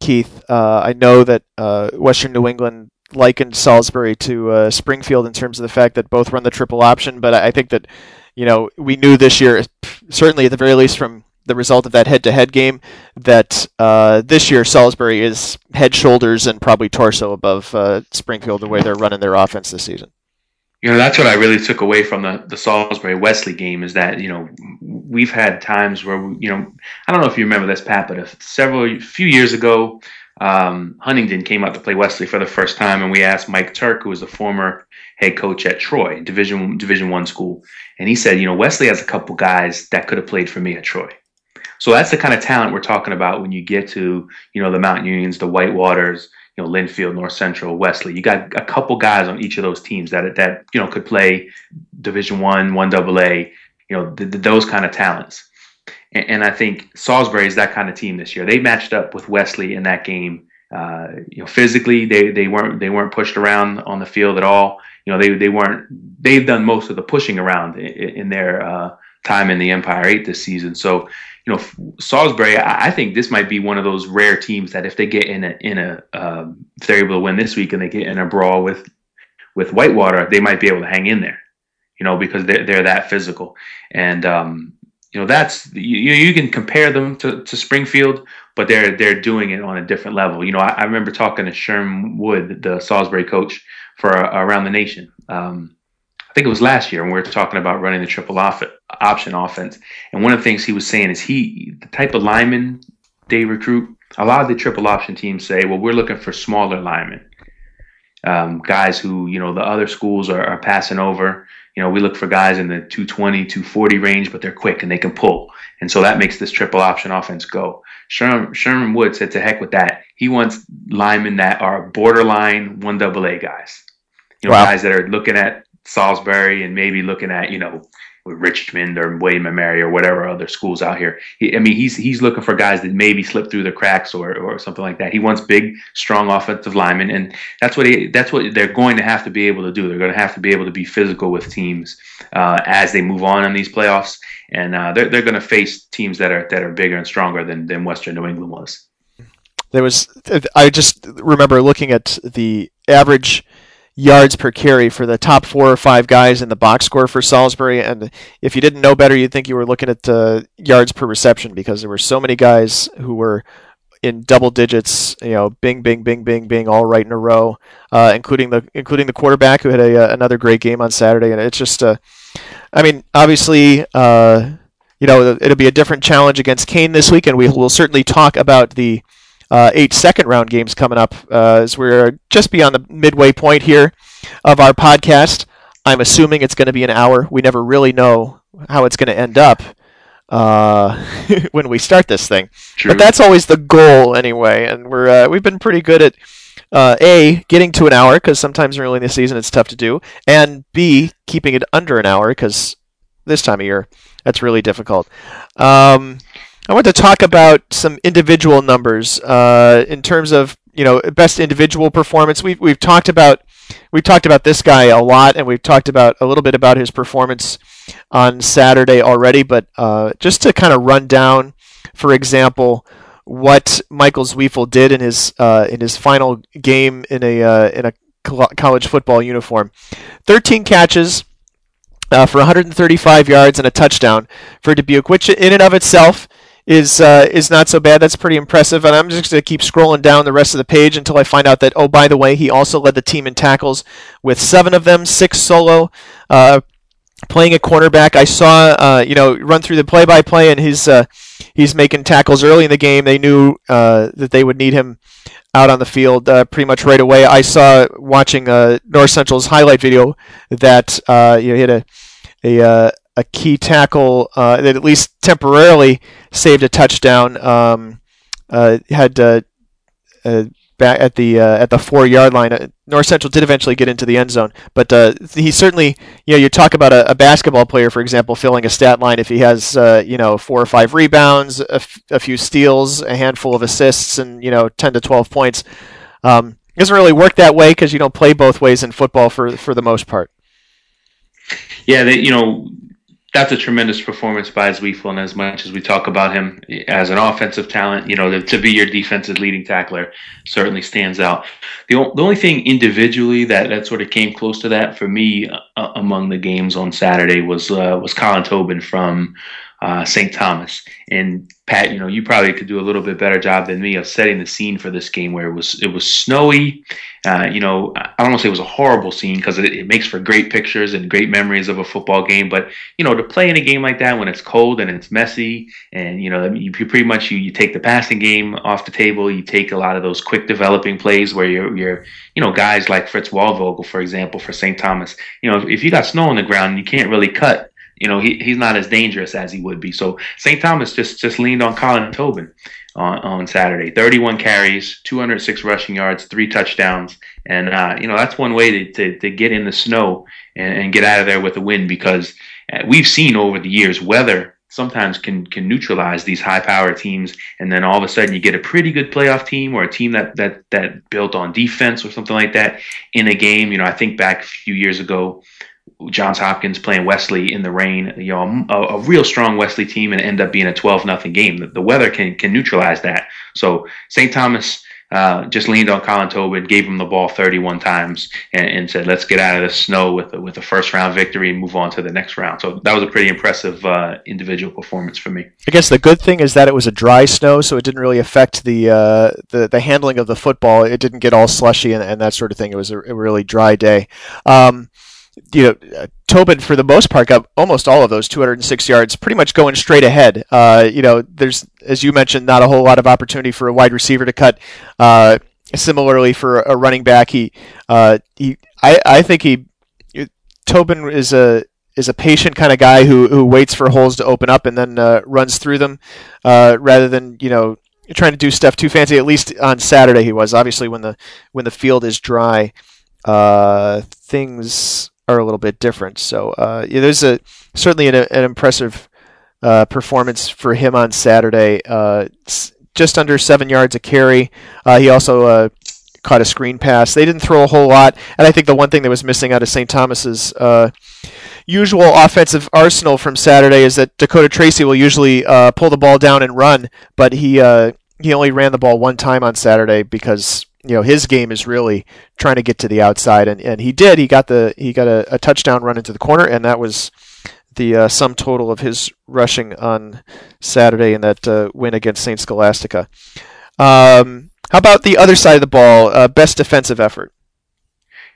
Keith, uh, I know that uh, Western New England likened Salisbury to uh, Springfield in terms of the fact that both run the triple option, but I think that you know we knew this year, certainly at the very least from the result of that head-to-head game that uh, this year Salisbury is head, shoulders, and probably torso above Springfield the way they're running their offense this season. You know, that's what I really took away from the, the Salisbury Wesley game is that, you know, we've had times where, we, you know, I don't know if you remember this, Pat, but a, several, few years ago, um, Huntingdon came out to play Wesley for the first time, and we asked Mike Turk, who was a former head coach at Troy, Division Division One school, and he said, you know, Wesley has a couple guys that could have played for me at Troy. So that's the kind of talent we're talking about when you get to, you know, the Mountain Unions, the Whitewaters, you know, Linfield, North Central, Wesley. You got a couple guys on each of those teams that that you know could play Division One, One Double A. You know, th- th- those kind of talents. And, and, I think Salisbury is that kind of team this year. They matched up with Wesley in that game. Uh, you know, physically they they weren't they weren't pushed around on the field at all. You know, they they weren't. They've done most of the pushing around in, in their uh, time in the Empire Eight this season. So you know, Salisbury, I think this might be one of those rare teams that if they get in a in a um, if they're able to win this week and they get in a brawl with with Whitewater, they might be able to hang in there, you know, because they're they're that physical, and um, you know that's you you can compare them to, to Springfield, but they're they're doing it on a different level. You know, I, I remember talking to Sherm Wood, the Salisbury coach for uh, around the nation. Um, I think it was last year when we were talking about running the triple off- option offense. And one of the things he was saying is he, the type of lineman they recruit, a lot of the triple option teams say, well, we're looking for smaller linemen. Um, guys who, you know, the other schools are, are passing over. You know, we look for guys in the 220, 240 range, but they're quick and they can pull. And so that makes this triple option offense go. Sherman, Sherman Wood said to heck with that. He wants linemen that are borderline one double A guys. You know, wow. guys that are looking at Salisbury and maybe looking at you know Richmond or William and Mary or whatever other schools out here. He, I mean, he's he's looking for guys that maybe slip through the cracks or or something like that. He wants big, strong offensive linemen, and that's what he, that's what they're going to have to be able to do. They're going to have to be able to be physical with teams uh, as they move on in these playoffs, and uh, they're they're going to face teams that are that are bigger and stronger than than Western New England was. There was I just remember looking at the average yards per carry for the top four or five guys in the box score for Salisbury. And if you didn't know better, you'd think you were looking at uh, yards per reception because there were so many guys who were in double digits. You know, bing, bing, bing, bing, bing, all right in a row, uh, including the including the quarterback who had a, uh, another great game on Saturday. And it's just, uh, I mean, obviously. Uh, you know, it'll be a different challenge against Kean this week, and we will certainly talk about the uh, eight second round games coming up uh, as we're just beyond the midway point here of our podcast. I'm assuming it's going to be an hour. We never really know how it's going to end up uh, when we start this thing, True. but that's always the goal anyway. And we're uh, we've been pretty good at uh, a getting to an hour because sometimes early in the season it's tough to do, and b keeping it under an hour because this time of year that's really difficult. Um, I want to talk about some individual numbers uh, in terms of you know best individual performance. We've we've talked about we've talked about this guy a lot, and we've talked about a little bit about his performance on Saturday already. But uh, just to kind of run down, for example, what Michael Zweifel did in his uh, in his final game in a uh, in a college football uniform, 13 catches. Uh, for 135 yards and a touchdown for Dubuque, which in and of itself is uh, is not so bad. That's pretty impressive. And I'm just going to keep scrolling down the rest of the page until I find out that oh, by the way, he also led the team in tackles with seven of them, six solo. Uh, playing a cornerback, I saw uh, you know run through the play-by-play, and he's uh, he's making tackles early in the game. They knew uh, that they would need him out on the field uh, pretty much right away. I saw watching North Central's highlight video that you know, he had a a a key tackle uh, that at least temporarily saved a touchdown. Um, uh, had uh, uh back at the uh, at the four yard line. Uh, North Central did eventually get into the end zone, but he certainly, you know, you talk about a, a, basketball player, for example, filling a stat line if he has, you know, four or five rebounds, a, f- a few steals, a handful of assists, and you know, ten to twelve points. Um, it doesn't really work that way because you don't play both ways in football for for the most part. Yeah, they, you know, that's a tremendous performance by Zweifel, and as much as we talk about him as an offensive talent, you know, to be your defensive leading tackler certainly stands out. The, the only thing individually that, that sort of came close to that for me uh, among the games on Saturday was uh, was Colin Tobin from uh, St. Thomas. And Pat, you know, you probably could do a little bit better job than me of setting the scene for this game where it was it was snowy. Uh, you know, I don't want to say it was a horrible scene because it, it, makes for great pictures and great memories of a football game. But you know, to play in a game like that when it's cold and it's messy, and you know, you pretty much you, you take the passing game off the table. You take a lot of those quick developing plays where you're you're you know guys like Fritz Waldvogel, for example, for St. Thomas. You know, if, if you got snow on the ground, you can't really cut you know, he, he's not as dangerous as he would be. So St. Thomas just just leaned on Colin Tobin on, on Saturday. 31 carries, 206 rushing yards, three touchdowns, and uh, you know that's one way to, to, to get in the snow and, and, get out of there with a win because uh, we've seen over the years weather sometimes can can neutralize these high power teams and then all of a sudden you get a pretty good playoff team or a team that that that built on defense or something like that in a game you know i think back a few years ago Johns Hopkins playing Wesley in the rain, you know, a, a real strong Wesley team, and end up being a 12 nothing game. The, the, weather can can neutralize that. So St. Thomas uh, just leaned on Colin Tobin, gave him the ball 31 times, and, and, said, "Let's get out of the snow with a, with a first round victory and move on to the next round." So that was a pretty impressive uh, individual performance for me. I guess the good thing is that it was a dry snow, so it didn't really affect the uh, the, the handling of the football. It didn't get all slushy and, and that sort of thing. It was a, a really dry day. Um, you know, uh, Tobin for the most part got almost all of those 206 yards, pretty much going straight ahead. Uh, you know, there's as you mentioned, not a whole lot of opportunity for a wide receiver to cut. Uh, similarly, for a running back, he, uh, he, I, I think he, Tobin is a is a patient kind of guy who who waits for holes to open up and then uh, runs through them, uh, rather than you know trying to do stuff too fancy. At least on Saturday, he was obviously when the when the field is dry. things are a little bit different. So uh, yeah, there's a certainly an, an impressive uh, performance for him on Saturday. Uh, just under seven yards a carry. Uh, he also uh, caught a screen pass. They didn't throw a whole lot, and I think the one thing that was missing out of St. Thomas's uh, usual offensive arsenal from Saturday is that Dakota Tracy will usually pull the ball down and run, but he he only ran the ball one time on Saturday because you know his game is really trying to get to the outside, and, and he did. He got the he got a, a touchdown run into the corner, and that was the uh, sum total of his rushing on Saturday in that uh, win against Saint Scholastica. Um, how about the other side of the ball? Uh, best defensive effort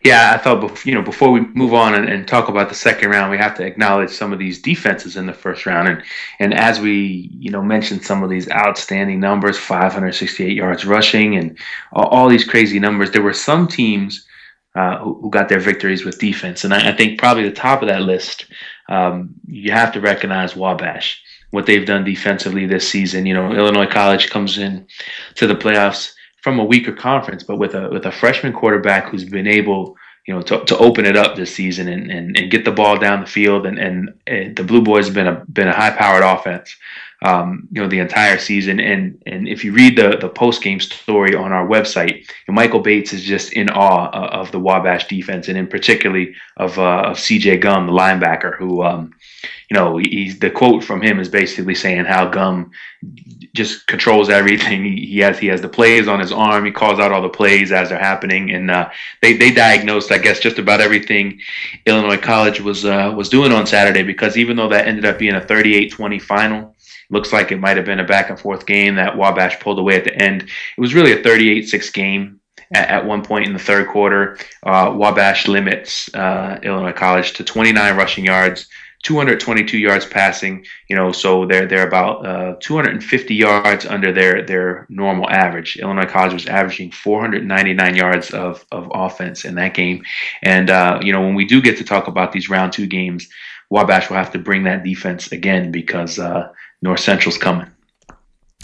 yeah, I thought you know before we move on and, and, talk about the second round, we have to acknowledge some of these defenses in the first round, and and as we you know mentioned some of these outstanding numbers, 568 yards rushing, and all, all these crazy numbers. There were some teams uh, who, who, got their victories with defense, and I, I think probably the top of that list, um, you have to recognize Wabash, what they've done defensively this season. You know, Illinois College comes in to the playoffs from a weaker conference, but with a with a freshman quarterback who's been able, you know, to, to open it up this season and, and, and get the ball down the field, and, and, and the Blue Boys have been a been a high powered offense, um, you know, the entire season. And and if you read the the post game story on our website, Michael Bates is just in awe of the Wabash defense, and in particularly of uh, of C.J. Gum, the linebacker, who. Um, you know, he's the quote from him is basically saying how Gum just controls everything. He, has he has the plays on his arm. He calls out all the plays as they're happening, and uh, they they diagnosed, I guess, just about everything Illinois College was uh, was doing on Saturday. Because even though that ended up being a 38-20 final, looks like it might have been a back and forth game that Wabash pulled away at the end. It was really a 38-6 game. At, one point in the third quarter, uh, Wabash limits uh, Illinois College to 29 rushing yards, 222 yards passing. You know, so they're they're about uh, 250 yards under their their normal average. Illinois College was averaging 499 yards of of offense in that game, and uh, you know when we do get to talk about these round two games, Wabash will have to bring that defense again because uh, North Central's coming.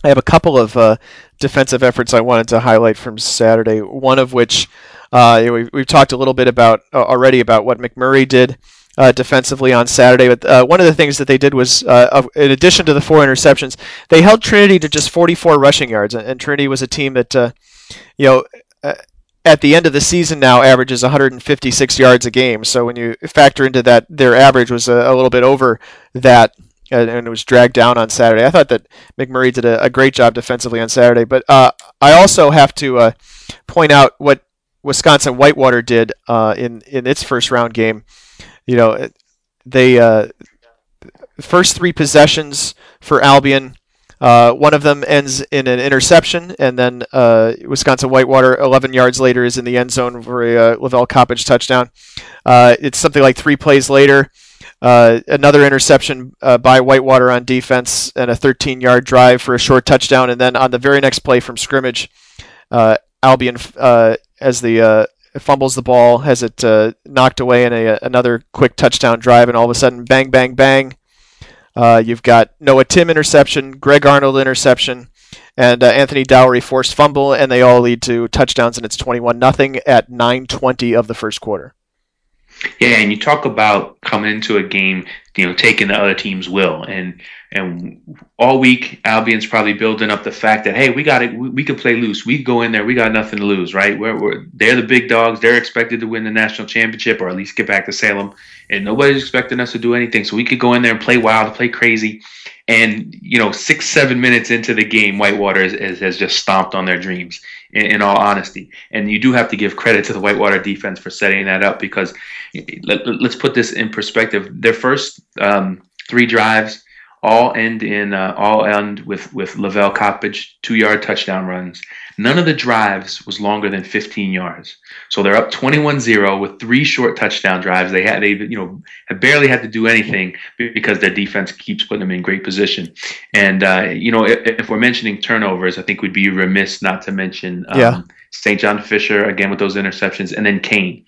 I have a couple of uh, defensive efforts I wanted to highlight from Saturday. One of which uh, we've, we've talked a little bit about uh, already about what McMurry did uh, defensively on Saturday. But uh, one of the things that they did was, uh, in addition to the four interceptions, they held Trinity to just 44 rushing yards. And, Trinity was a team that, uh, you know, uh, at the end of the season now averages 156 yards a game. So when you factor into that, their average was a, a little bit over that. And, it was dragged down on Saturday. I thought that McMurry did a, a great job defensively on Saturday, but uh, I also have to point out what Wisconsin Whitewater did in in its first round game you know, they uh, first three possessions for Albion. Uh, one of them ends in an interception, and then uh, Wisconsin Whitewater, 11 yards later, is in the end zone for a uh, Lavelle Coppage touchdown. Uh, it's something like three plays later. Uh, another interception uh, by Whitewater on defense and a 13 yard drive for a short touchdown. And then on the very next play from scrimmage, Albion, as the fumbles the ball, has it knocked away in a, another quick touchdown drive, and all of a sudden, bang, bang, bang uh, you've got Noah Tim interception, Greg Arnold interception, and uh, Anthony Dowry forced fumble, and they all lead to touchdowns, and it's 21 nothing at 9:20 of the first quarter. Yeah, and you talk about coming into a game, you know, taking the other team's will, and and all week Albion's probably building up the fact that hey, we got it, we, we can play loose, we go in there, we got nothing to lose, right? We're, we're they're the big dogs, they're expected to win the national championship or at least get back to Salem, and nobody's expecting us to do anything, so we could go in there and play wild, play crazy, and you know, six seven minutes into the game, Whitewater is, is, has just stomped on their dreams. In, in, all honesty, and you do have to give credit to the Whitewater defense for setting that up because let, us put this in perspective. Their first um, three drives all end in uh, all end with with Lavelle Coppage two yard touchdown runs. None of the drives was longer than 15 yards. So they're up 21-0 with three short touchdown drives. They had they you know have barely had to do anything because their defense keeps putting them in great position. And uh, you know if, if, we're mentioning turnovers, I think we'd be remiss not to mention um, yeah. St. John Fisher again with those interceptions, and then Kean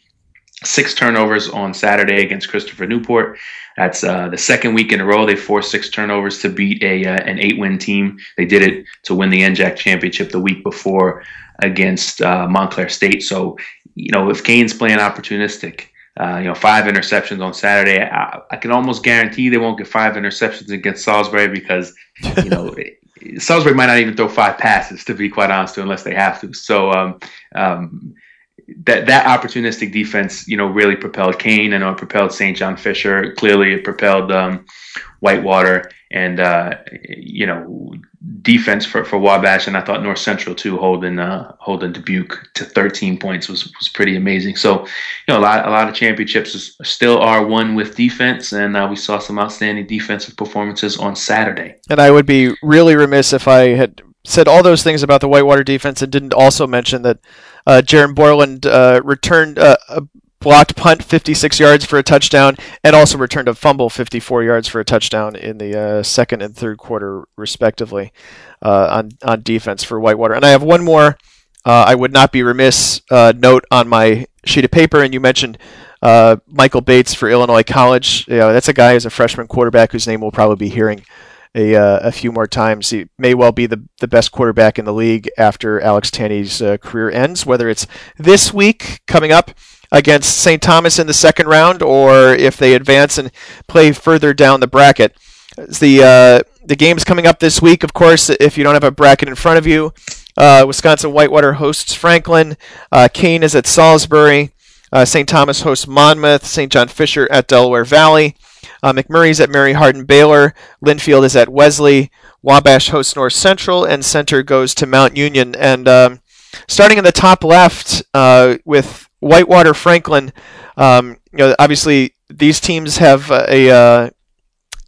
six turnovers on Saturday against Christopher Newport. That's uh, the second week in a row they forced six turnovers to beat a uh, an eight win team. They did it to win the NJAC championship the week before against uh, Montclair State. So you know if Kean's playing opportunistic. Uh, you know, five interceptions on Saturday. I, I, can almost guarantee they won't get five interceptions against Salisbury because, you know, Salisbury might not even throw five passes, to be quite honest, unless they have to. So, um, um, that that opportunistic defense, you know, really propelled Kean and it propelled St. John Fisher. Clearly, it propelled um, Whitewater and uh, you know defense for, for Wabash, and I thought North Central too, holding uh, holding Dubuque to 13 points was was pretty amazing. So, you know, a lot a lot of championships still are won with defense, and uh, we saw some outstanding defensive performances on Saturday. And I would be really remiss if I had said all those things about the Whitewater defense and didn't also mention that uh, Jaron Borland uh, returned uh, a blocked punt 56 yards for a touchdown and also returned a fumble 54 yards for a touchdown in the uh, second and third quarter respectively uh, on on defense for Whitewater. And I have one more. Uh, I would not be remiss note on my sheet of paper, and you mentioned Michael Bates for Illinois College. You know, that's a guy who's a freshman quarterback whose name we'll probably be hearing a, uh, a few more times. He may well be the, the best quarterback in the league after Alex Tanney's uh, career ends, whether it's this week coming up against St. Thomas in the second round or if they advance and play further down the bracket. The, uh, the game's coming up this week, of course, if you don't have a bracket in front of you. Uh, Wisconsin Whitewater hosts Franklin. Uh, Kean is at Salisbury. Uh, St. Thomas hosts Monmouth. St. John Fisher at Delaware Valley. Uh, McMurry's at Mary Hardin Baylor. Linfield is at Wesley. Wabash hosts North Central, and Centre goes to Mount Union. And um, starting in the top left uh, with Whitewater Franklin, um, you know, obviously these teams have a, uh,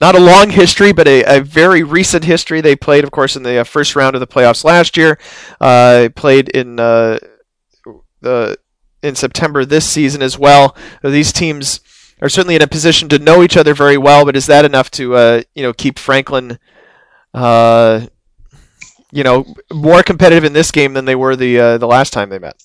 not a long history, but a, a, very recent history. They played, of course, in the uh, first round of the playoffs last year. Uh, played in uh, the in September this season as well. These teams are certainly in a position to know each other very well. But is that enough to uh, you know keep Franklin, uh, you know, more competitive in this game than they were the uh, the last time they met?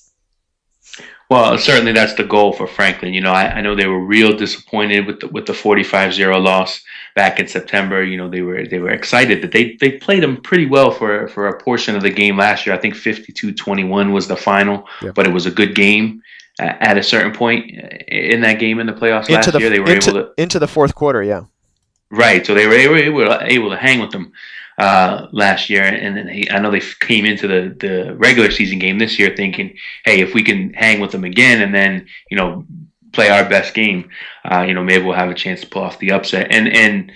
Well, certainly that's the goal for Franklin. You know, I, I know they were real disappointed with the, with the 45-0 loss back in September. You know, they were they were excited that they they played them pretty well for for a portion of the game last year. I think 52-21 was the final, yeah. but it was a good game at a certain point in that game in the playoffs into last the, year. They were into, able to into the fourth quarter, yeah. Right, so they were, they were able, able to hang with them uh, last year, and then he, I know they came into the the regular season game this year thinking, hey, if we can hang with them again, and then you know play our best game, uh, you know maybe we'll have a chance to pull off the upset, and and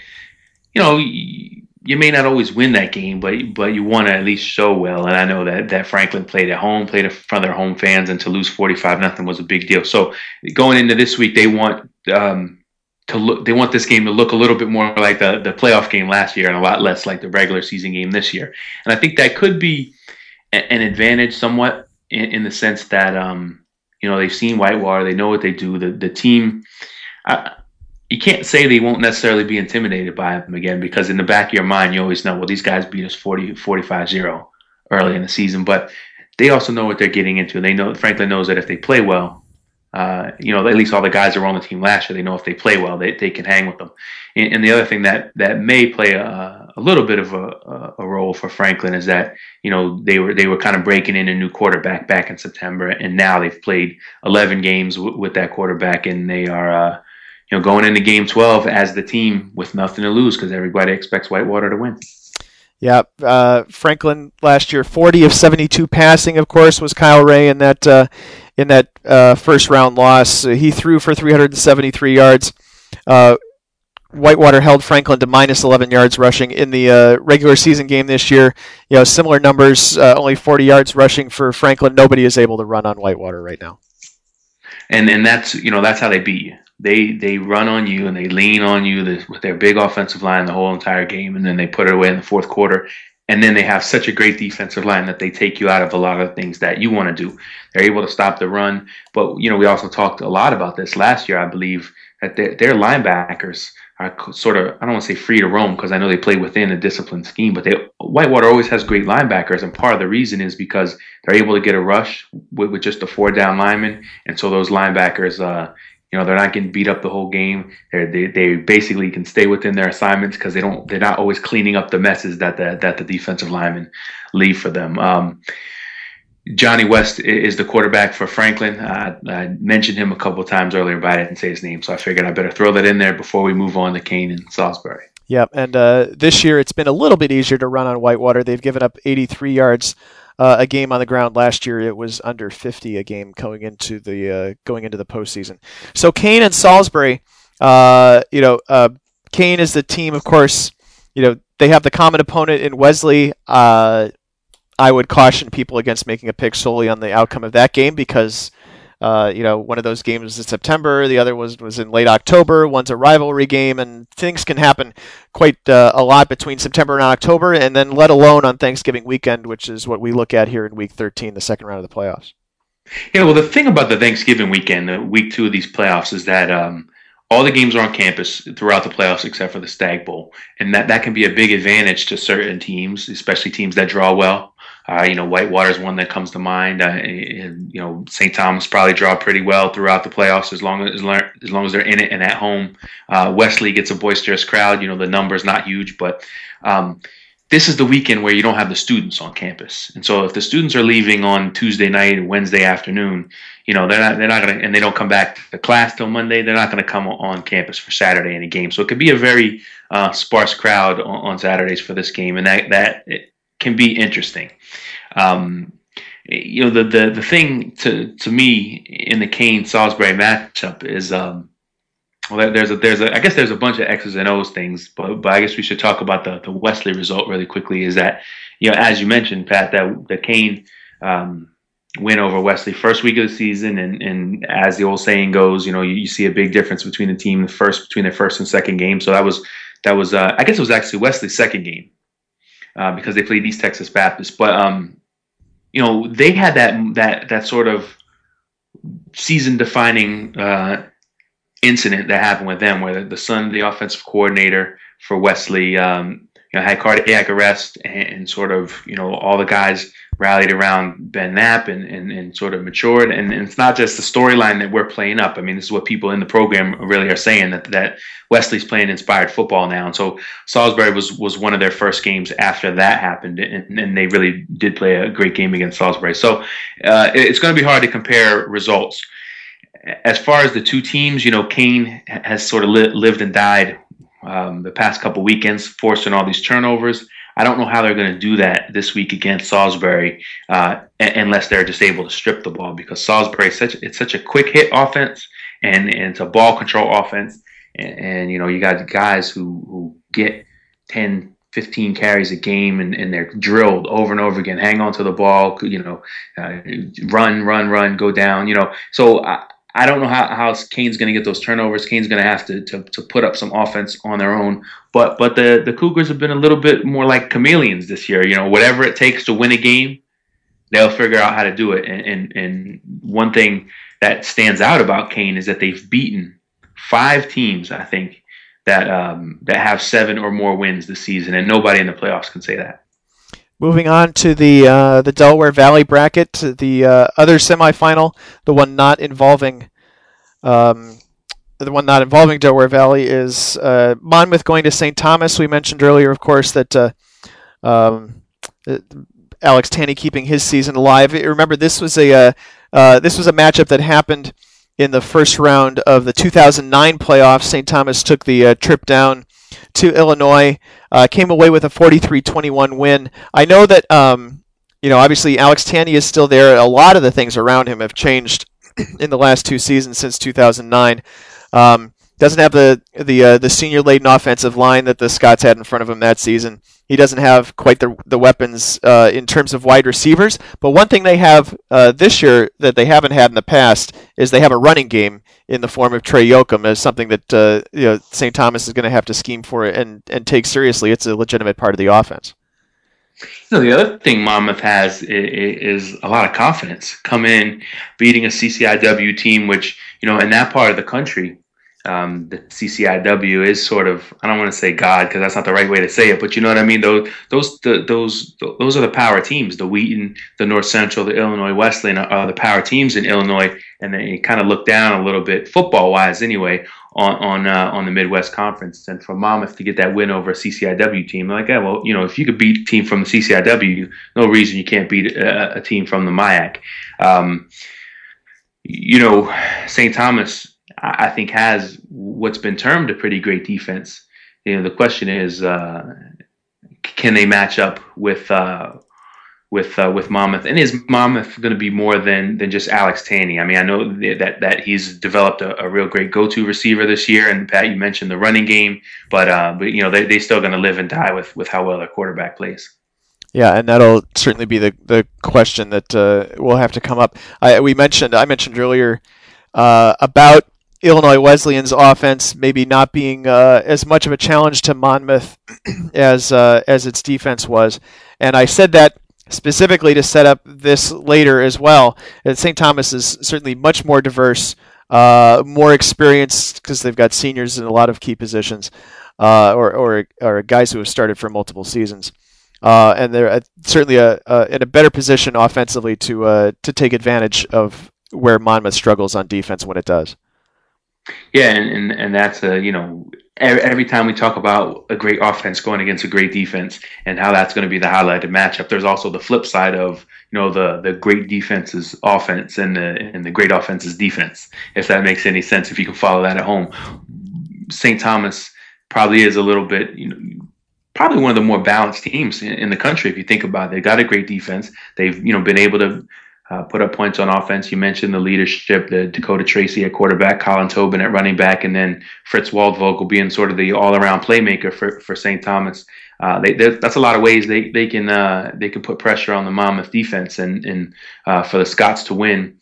you know you may not always win that game, but but you want to at least show well. And I know that that Franklin played at home, played in front of their home fans, and to lose forty five nothing was a big deal. So going into this week, they want um, to look. They want this game to look a little bit more like the the playoff game last year, and a lot less like the regular season game this year. And I think that could be a, an advantage somewhat in, in the sense that um, you know they've seen Whitewater, they know what they do. The the team. Uh, you can't say they won't necessarily be intimidated by them again because in the back of your mind you always know well these guys beat us 40 45 0 early in the season but they also know what they're getting into they know franklin knows that if they play well uh, you know, at least all the guys that were on the team last year, they know if they play well, they, they can hang with them. And, and the other thing that, that may play a, a little bit of a, a, role for Franklin is that, you know, they were, they were kind of breaking in a new quarterback back in September. And now they've played 11 games w- with that quarterback and they are, uh, you know, going into game 12 as the team with nothing to lose because everybody expects Whitewater to win. Yeah, uh, Franklin last year, 40 of 72 passing, of course, was Kyle Ray in that uh, in that uh, first round loss. He threw for 373 yards. Uh, Whitewater held Franklin to minus 11 yards rushing in the uh, regular season game this year. You know, similar numbers, uh, only 40 yards rushing for Franklin. Nobody is able to run on Whitewater right now. And and that's you know that's how they beat you they they run on you and they lean on you with their big offensive line the whole entire game, and then they put it away in the fourth quarter. And then they have such a great defensive line that they take you out of a lot of things that you want to do. They're able to stop the run, but you know we also talked a lot about this last year, I believe, that their, linebackers are sort of I don't want to say free to roam because I know they play within a disciplined scheme, but they Whitewater always has great linebackers, and part of the reason is because they're able to get a rush with, with just the four down linemen, and so those linebackers, uh, you know, they're not getting beat up the whole game. They're, they they basically can stay within their assignments because they don't they're not always cleaning up the messes that the that the defensive linemen leave for them. Um, Johnny West is the quarterback for Franklin. I mentioned him a couple times earlier, but I didn't say his name, so I figured I better throw that in there before we move on to Kean and Salisbury. Yep, and uh, this year it's been a little bit easier to run on Whitewater. They've given up 83 yards uh, a game on the ground. Last year it was under 50 a game going into the uh, going into the postseason. So Kean and Salisbury, uh, you know, uh, Kean is the team, of course. You know they have the common opponent in Wesley. Uh, I would caution people against making a pick solely on the outcome of that game because uh, you know, one of those games was in September, the other was was in late October. One's a rivalry game, and things can happen quite uh, a lot between September and October, and then let alone on Thanksgiving weekend, which is what we look at here in Week 13, the second round of the playoffs. Yeah, well, the thing about the Thanksgiving weekend, the week two of these playoffs, is that um, all the games are on campus throughout the playoffs except for the Stagg Bowl, and that that can be a big advantage to certain teams, especially teams that draw well. Uh, you know, Whitewater is one that comes to mind. Uh, and, you know, St. Thomas probably draw pretty well throughout the playoffs as long as as long as they're in it and at home. Uh, Wesley gets a boisterous crowd. You know, the number's not huge, but um, this is the weekend where you don't have the students on campus. And so if the students are leaving on Tuesday night or Wednesday afternoon, you know, they're not they're not gonna and they don't come back to class till Monday, they're not gonna come on campus for Saturday in a game. So it could be a very uh, sparse crowd on, on, Saturdays for this game, and that that can be interesting. Um, you know, the, the, the thing to, to me in the Kean Salisbury matchup is, um, well, there's a, there's a, I guess there's a bunch of X's and O's things, but, but I guess we should talk about the, the Wesley result really quickly is that, you know, as you mentioned, Pat, that the Kean, um, win over Wesley first week of the season, and, and as the old saying goes, you know, you, you, see a big difference between the team the first between their first and second game. So that was that was uh, I guess it was actually Wesley's second game uh, because they played East Texas Baptist. But um, you know, they had that that that sort of season defining uh, incident that happened with them, where the, the son, the offensive coordinator for Wesley, um, you know, had cardiac arrest and, and, sort of, you know, all the guys rallied around Ben Knapp and, and, and sort of matured. And, and it's not just the storyline that we're playing up. I mean, this is what people in the program really are saying that, that Wesley's playing inspired football now. And so Salisbury was, was one of their first games after that happened. And, and they really did play a great game against Salisbury. So uh, it's going to be hard to compare results. As far as the two teams, you know, Kean has sort of li- lived and died um, the past couple weekends, forcing all these turnovers. I don't know how they're going to do that this week against Salisbury uh, unless they're just able to strip the ball because Salisbury is such it's such a quick hit offense and, and it's a ball control offense. And, and, you know you got guys who who get 10 15 carries a game and, and they're drilled over and over again. Hang on to the ball you know uh, run run run go down you know. So I, I don't know how, how Kean's going to get those turnovers. Kean's going to have to, to to put up some offense on their own. But but the the Cougars have been a little bit more like chameleons this year. You know, whatever it takes to win a game, they'll figure out how to do it. And and, and one thing that stands out about Kean is that they've beaten five teams, I think, that um, that have seven or more wins this season, and nobody in the playoffs can say that. Moving on to the uh, the Delaware Valley bracket, the uh, other semifinal, the one not involving um, the one not involving Delaware Valley is uh, Monmouth going to St. Thomas. We mentioned earlier, of course, that uh, um, Alex Tanney keeping his season alive. Remember, this was a uh, uh, this was a matchup that happened in the first round of the 2009 playoffs. St. Thomas took the trip down to Illinois. Uh, came away with a 43-21 win. I know that um, you know obviously Alex Tanney is still there. A lot of the things around him have changed in the last two seasons since 2009. Um, doesn't have the the uh, the senior laden offensive line that the Scots had in front of him that season. He doesn't have quite the the weapons uh, in terms of wide receivers. But one thing they have uh, this year that they haven't had in the past is they have a running game in the form of Trey Yoakum as something that uh, you know St. Thomas is going to have to scheme for and and take seriously. It's a legitimate part of the offense. You know, the other thing Monmouth has is, is a lot of confidence. Come in beating a CCIW team, which you know in that part of the country um, the CCIW is sort of I don't want to say God because that's not the right way to say it, but you know what I mean. Those those the, those those are the power teams. The Wheaton, the North Central, the Illinois Wesleyan are the power teams in Illinois, and they kind of look down a little bit football wise anyway on on uh, on the Midwest Conference. And for Monmouth to get that win over a CCIW team, like yeah, well, you know, if you could beat a team from the CCIW, no reason you can't beat a, a team from the MIAC. Um, you know, St. Thomas I think has what's been termed a pretty great defense. You know, the question is, uh, can they match up with uh, with uh, with Monmouth? And is Monmouth going to be more than than just Alex Tanney? I mean, I know that that he's developed a, a real great go-to receiver this year, and Pat, you mentioned the running game, but uh, but you know they they still going to live and die with with how well their quarterback plays. Yeah, and that'll certainly be the the question that uh, will have to come up. I we mentioned I mentioned earlier uh, about Illinois Wesleyan's offense maybe not being uh, as much of a challenge to Monmouth as uh, as its defense was, and I said that specifically to set up this later as well. And St. Thomas is certainly much more diverse, uh, more experienced because they've got seniors in a lot of key positions, uh, or, or or guys who have started for multiple seasons. Uh, and they're uh, certainly a, in a better position offensively to to take advantage of where Monmouth struggles on defense when it does. Yeah, and, and, and that's a you know every, time we talk about a great offense going against a great defense and how that's going to be the highlighted matchup. There's also the flip side of you know the the great defense's offense and the and the great offense's defense. If that makes any sense, if you can follow that at home, St. Thomas probably is a little bit you know probably one of the more balanced teams in, in the country if you think about it. They've got a great defense. They've you know been able to uh, put up points on offense. You mentioned the leadership, the Dakota Tracy at quarterback, Colin Tobin at running back, and then Fritz Waldvogel being sort of the all-around playmaker for, for St. Thomas. Uh, they, that's a lot of ways they they can uh, they can put pressure on the Monmouth defense and and uh, for the Scots to win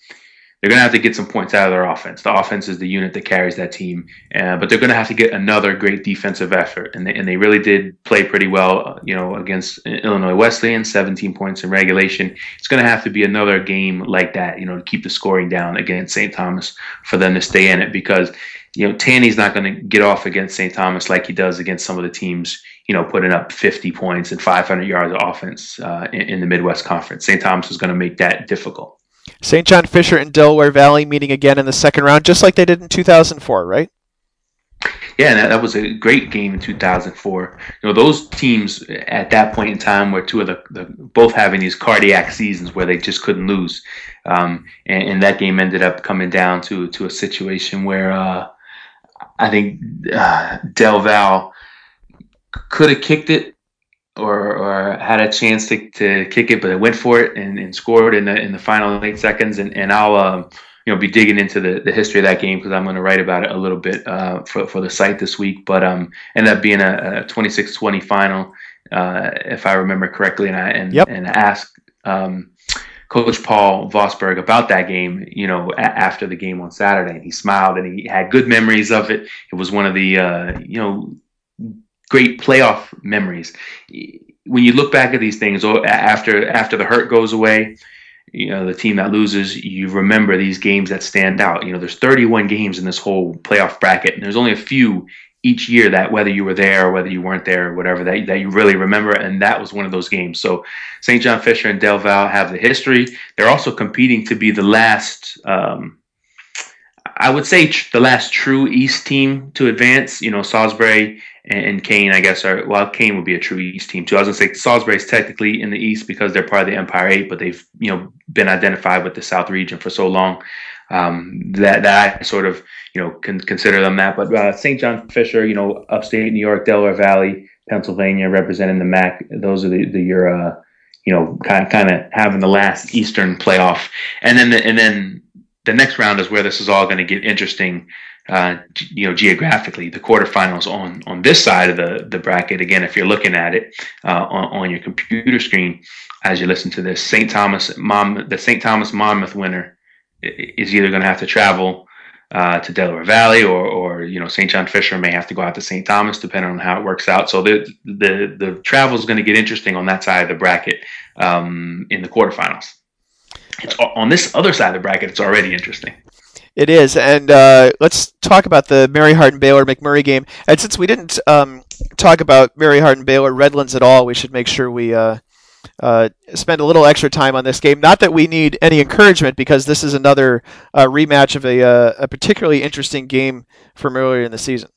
they're going to have to get some points out of their offense. The offense is the unit that carries that team, uh, but they're going to have to get another great defensive effort, and they, and they really did play pretty well, uh, you know, against Illinois Wesleyan, 17 points in regulation. It's going to have to be another game like that, you know, to keep the scoring down against St. Thomas for them to stay in it because, you know, Tanney's not going to get off against St. Thomas like he does against some of the teams, you know, putting up 50 points and 500 yards of offense uh, in, in the Midwest Conference. St. Thomas is going to make that difficult. St. John Fisher and Delaware Valley meeting again in the second round, just like they did in 2004, right? Yeah, that, that was a great game in 2004. You know, those teams at that point in time were two of the, the both having these cardiac seasons where they just couldn't lose, um, and, and, that game ended up coming down to to a situation where uh, I think uh, Del Val could have kicked it or, or had a chance to, to kick it, but it went for it and, and scored in the in the final eight seconds. And, and I'll um, you know be digging into the, the history of that game because I'm going to write about it a little bit uh, for for the site this week. But um, ended up being a, a 26-20 final, uh, if I remember correctly. And I and yep. and asked um, Coach Paul Vosburgh about that game, you know, a- after the game on Saturday, and he smiled and he had good memories of it. It was one of the, uh, you know, great playoff memories. When you look back at these things, after after the hurt goes away, you know the team that loses you remember these games that stand out. You know there's 31 games in this whole playoff bracket and there's only a few each year that whether you were there or whether you weren't there or whatever that, that you really remember and that was one of those games. So st john fisher and del val have the history. They're also competing to be the last um, i would say tr- the last true east team to advance. You know salisbury and, and Kean, I guess, are well. Kean would be a true East team too. I was gonna say Salisbury is technically in the East because they're part of the Empire Eight, but they've you know been identified with the South region for so long um, that that I sort of you know can consider them that. But uh, St. John Fisher, you know, upstate New York, Delaware Valley, Pennsylvania, representing the MAC. Those are the the your uh, you know kind of kind of having the last Eastern playoff, and then the, and then the next round is where this is all going to get interesting uh, you know, geographically, the quarterfinals on on this side of the the bracket. Again, if you're looking at it uh, on, on your computer screen as you listen to this, St. Thomas Mom, the St. Thomas Monmouth winner is either going to have to travel uh, to Delaware Valley, or, or you know, St. John Fisher may have to go out to St. Thomas, depending on how it works out. So the the the travel is going to get interesting on that side of the bracket um, in the quarterfinals. It's on this other side of the bracket. It's already interesting. It is, and uh, let's talk about the Mary Hardin Baylor McMurry game. And since we didn't um, talk about Mary Hardin Baylor Redlands at all, we should make sure we uh, uh, spend a little extra time on this game. Not that we need any encouragement, because this is another uh, rematch of a, uh, a particularly interesting game from earlier in the season.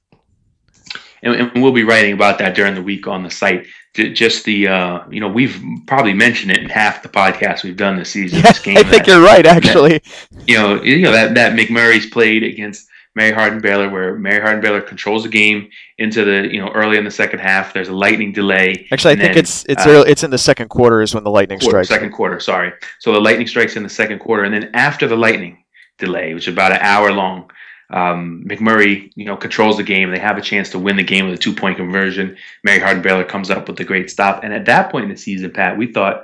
And, and, we'll be writing about that during the week on the site just the uh, you know we've probably mentioned it in half the podcasts we've done this season. Yeah, this game I think that, you're right. Actually, that, you know, you know that that McMurry's played against Mary Hardin Baylor, where Mary Hardin Baylor controls the game into the you know early in the second half. There's a lightning delay. Actually, I think then, it's it's uh, early, it's in the second quarter is when the lightning quarter, strikes. Second quarter, sorry. So the lightning strikes in the second quarter, and then after the lightning delay, which is about an hour long, um, McMurry, you know, controls the game. They have a chance to win the game with a two point conversion. Mary Hardin Baylor comes up with a great stop. And at that point in the season, Pat, we thought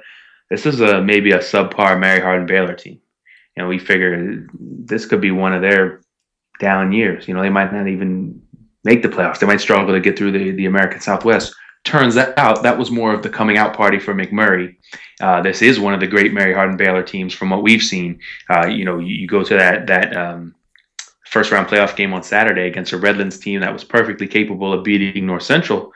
this is a maybe a subpar Mary Hardin Baylor team. Know, we figured this could be one of their down years. You know, they might not even make the playoffs. They might struggle to get through the, the American Southwest. Turns out that was more of the coming out party for McMurry. Uh, this is one of the great Mary Hardin Baylor teams from what we've seen. Uh, you know, you, you, go to that that um, first round playoff game on Saturday against a Redlands team that was perfectly capable of beating North Central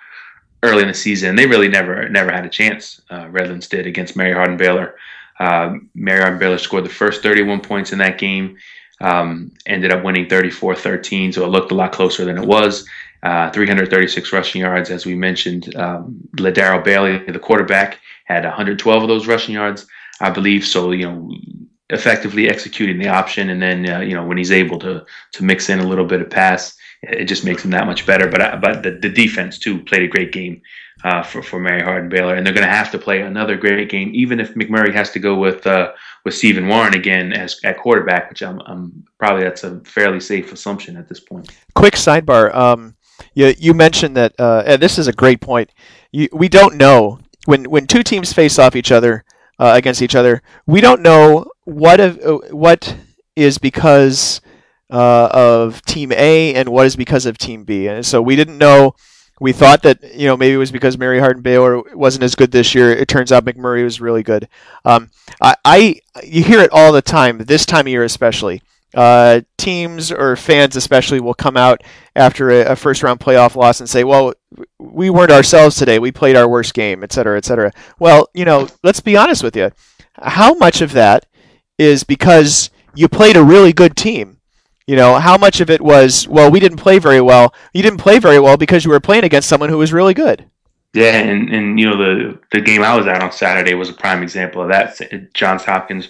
early in the season. They really never never had a chance. Uh, Redlands did against Mary Hardin Baylor. Uh, Mary Hardin Baylor scored the first 31 points in that game. Um, ended up winning 34-13, so it looked a lot closer than it was. Uh, 336 rushing yards, as we mentioned. Um, Ladaro Bailey, the quarterback, had 112 of those rushing yards, I believe. So you know, effectively executing the option, and then uh, you know when he's able to to mix in a little bit of pass, it just makes him that much better. But uh, but the, the defense too played a great game uh, for for Mary Hardin Baylor, and they're going to have to play another great game, even if McMurry has to go with uh, with Stephen Warren again as at quarterback, which I'm, I'm probably that's a fairly safe assumption at this point. Quick sidebar. Um, you you mentioned that, uh, and this is a great point. You, we don't know when when two teams face off each other uh, against each other. We don't know what if, uh, what is because uh, of Team A and what is because of Team B. And so we didn't know. We thought that you know maybe it was because Mary Hardin Baylor wasn't as good this year. It turns out McMurry was really good. Um, I, I you hear it all the time this time of year especially. Uh, teams or fans especially will come out after a, a, first round playoff loss and say, "Well, we weren't ourselves today. We played our worst game, et cetera, et cetera." Well, you know, let's be honest with you. How much of that is because you played a really good team? You know, how much of it was, well, we didn't play very well. You didn't play very well because you were playing against someone who was really good. Yeah, and, and you know the the game I was at on Saturday was a prime example of that. Johns Hopkins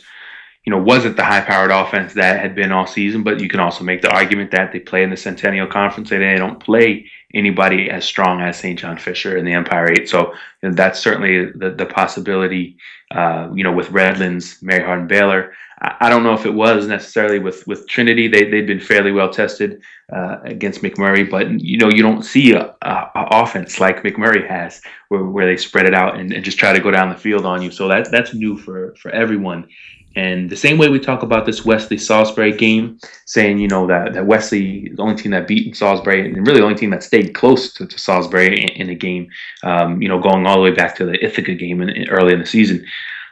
you know, wasn't the high-powered offense that had been all season. But you can also make the argument that they play in the Centennial Conference and they don't play anybody as strong as St. John Fisher and the Empire Eight. So you know, that's certainly the, the possibility. Uh, you know, with Redlands, Mary Hardin Baylor. I, I, don't know if it was necessarily with with Trinity. They they'd been fairly well tested uh, against McMurry, but you know, you don't see a, a, a, offense like McMurry has, where, where they spread it out and, and just try to go down the field on you. So that that's new for for everyone. And the same way we talk about this Wesley Salisbury game, saying, you know, that, that Wesley is the only team that beat Salisbury and really the only team that stayed close to, to Salisbury in, in the game, um, you know, going all the way back to the Ithaca game in, in, early in the season.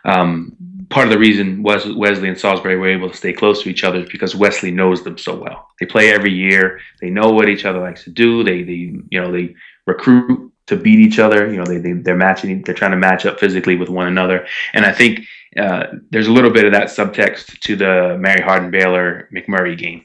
Um, part of the reason Wes, Wesley and Salisbury were able to stay close to each other is because Wesley knows them so well. They play every year. They know what each other likes to do. They, they you know, they recruit to beat each other. You know, they, they they're matching. They're trying to match up physically with one another. And I think uh, there's a little bit of that subtext to the Mary Hardin Baylor McMurry game,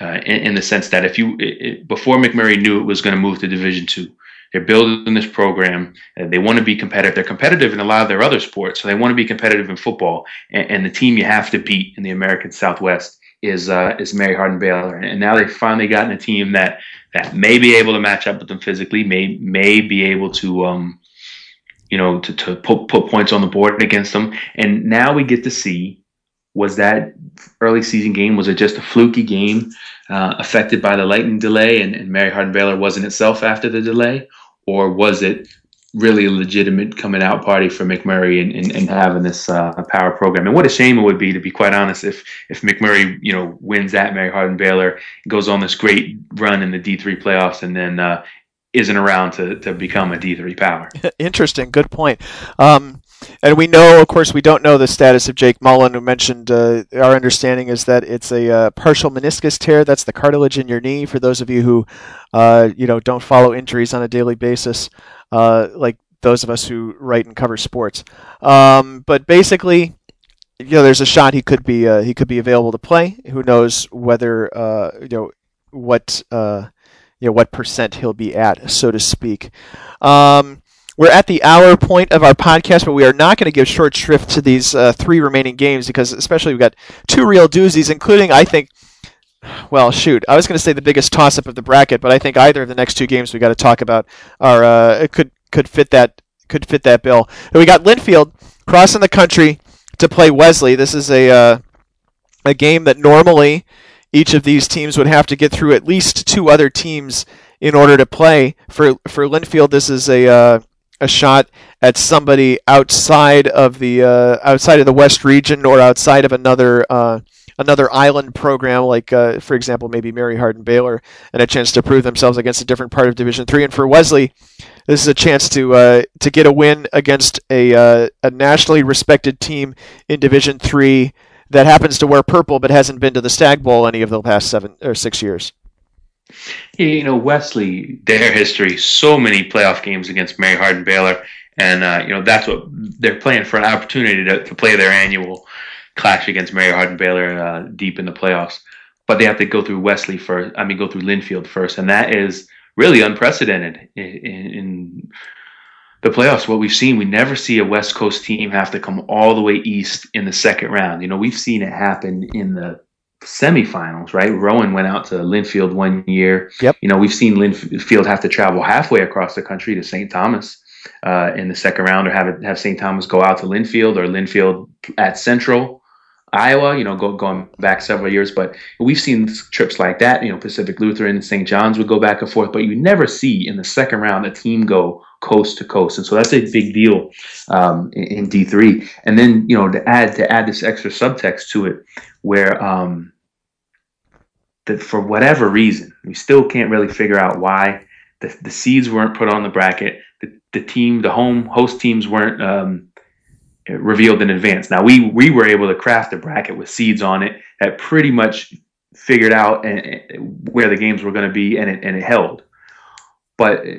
uh, in, in, the sense that if you it, it, before McMurry knew it was going to move to Division two, they're building this program. Uh, they want to be competitive. They're competitive in a lot of their other sports, so they want to be competitive in football. And, and the team you have to beat in the American Southwest is uh, is Mary Hardin Baylor. And now they've finally gotten a team that that may be able to match up with them physically, may may be able to um, you know, to, to put, put points on the board against them. And now we get to see was that early season game, was it just a fluky game uh, affected by the lightning delay and, and Mary Hardin Baylor wasn't itself after the delay? Or was it really legitimate coming out party for McMurry and, and, and having this uh, power program. And what a shame it would be, to be quite honest, if if McMurry, you know, wins at Mary Hardin Baylor, goes on this great run in the D3 playoffs, and then uh, isn't around to, to become a D3 power. Interesting. Good point. Um, and we know, of course, we don't know the status of Jake Mullen, who mentioned uh, our understanding is that it's a uh, partial meniscus tear. That's the cartilage in your knee. For those of you who, uh, you know, don't follow injuries on a daily basis, uh, like those of us who write and cover sports. Um, but basically, you know, there's a shot he could be uh, he could be available to play. Who knows whether uh, you know what you know what percent he'll be at, so to speak. Um, we're at the hour point of our podcast, but we are not going to give short shrift to these uh, three remaining games because, especially, we've got two real doozies, including, I think, well, shoot, I was going to say the biggest toss-up of the bracket, but I think either of the next two games we got to talk about are uh, could could fit that could fit that bill. we got Linfield crossing the country to play Wesley. This is a uh, a game that normally each of these teams would have to get through at least two other teams in order to play. For for Linfield, this is a uh, a shot at somebody outside of the uh, outside of the West region or outside of another uh, another island program, like uh, for example maybe Mary Hardin Baylor, and a chance to prove themselves against a different part of Division Three. And for Wesley, this is a chance to uh, to get a win against a uh, a nationally respected team in Division Three that happens to wear purple but hasn't been to the Stagg Bowl any of the past seven or six years. You know, Wesley, their history, so many playoff games against Mary Hardin Baylor, and uh, you know that's what they're playing for an opportunity to, to play their annual clash against Mary Hardin Baylor uh, deep in the playoffs. But they have to go through Wesley first. I mean, go through Linfield first, and that is really unprecedented in, in, in the playoffs, what we've seen, we never see a West Coast team have to come all the way east in the second round. You know, we've seen it happen in the semifinals, right? Rowan went out to Linfield one year. Yep. You know, we've seen Linfield have to travel halfway across the country to St. Thomas uh, in the second round, or have it, have St. Thomas go out to Linfield or Linfield at Central. Iowa, you know, go, going back several years, but we've seen trips like that. You know, Pacific Lutheran St. John's would go back and forth, but you never see in the second round a team go coast to coast, and so that's a big deal um, in, in, D3. And then you know to add to add this extra subtext to it, where um, that for whatever reason we still can't really figure out why the, the seeds weren't put on the bracket. The, the team, the home host teams weren't um, revealed in advance. Now we we were able to craft a bracket with seeds on it that pretty much figured out and, and where the games were going to be, and it and it held but uh,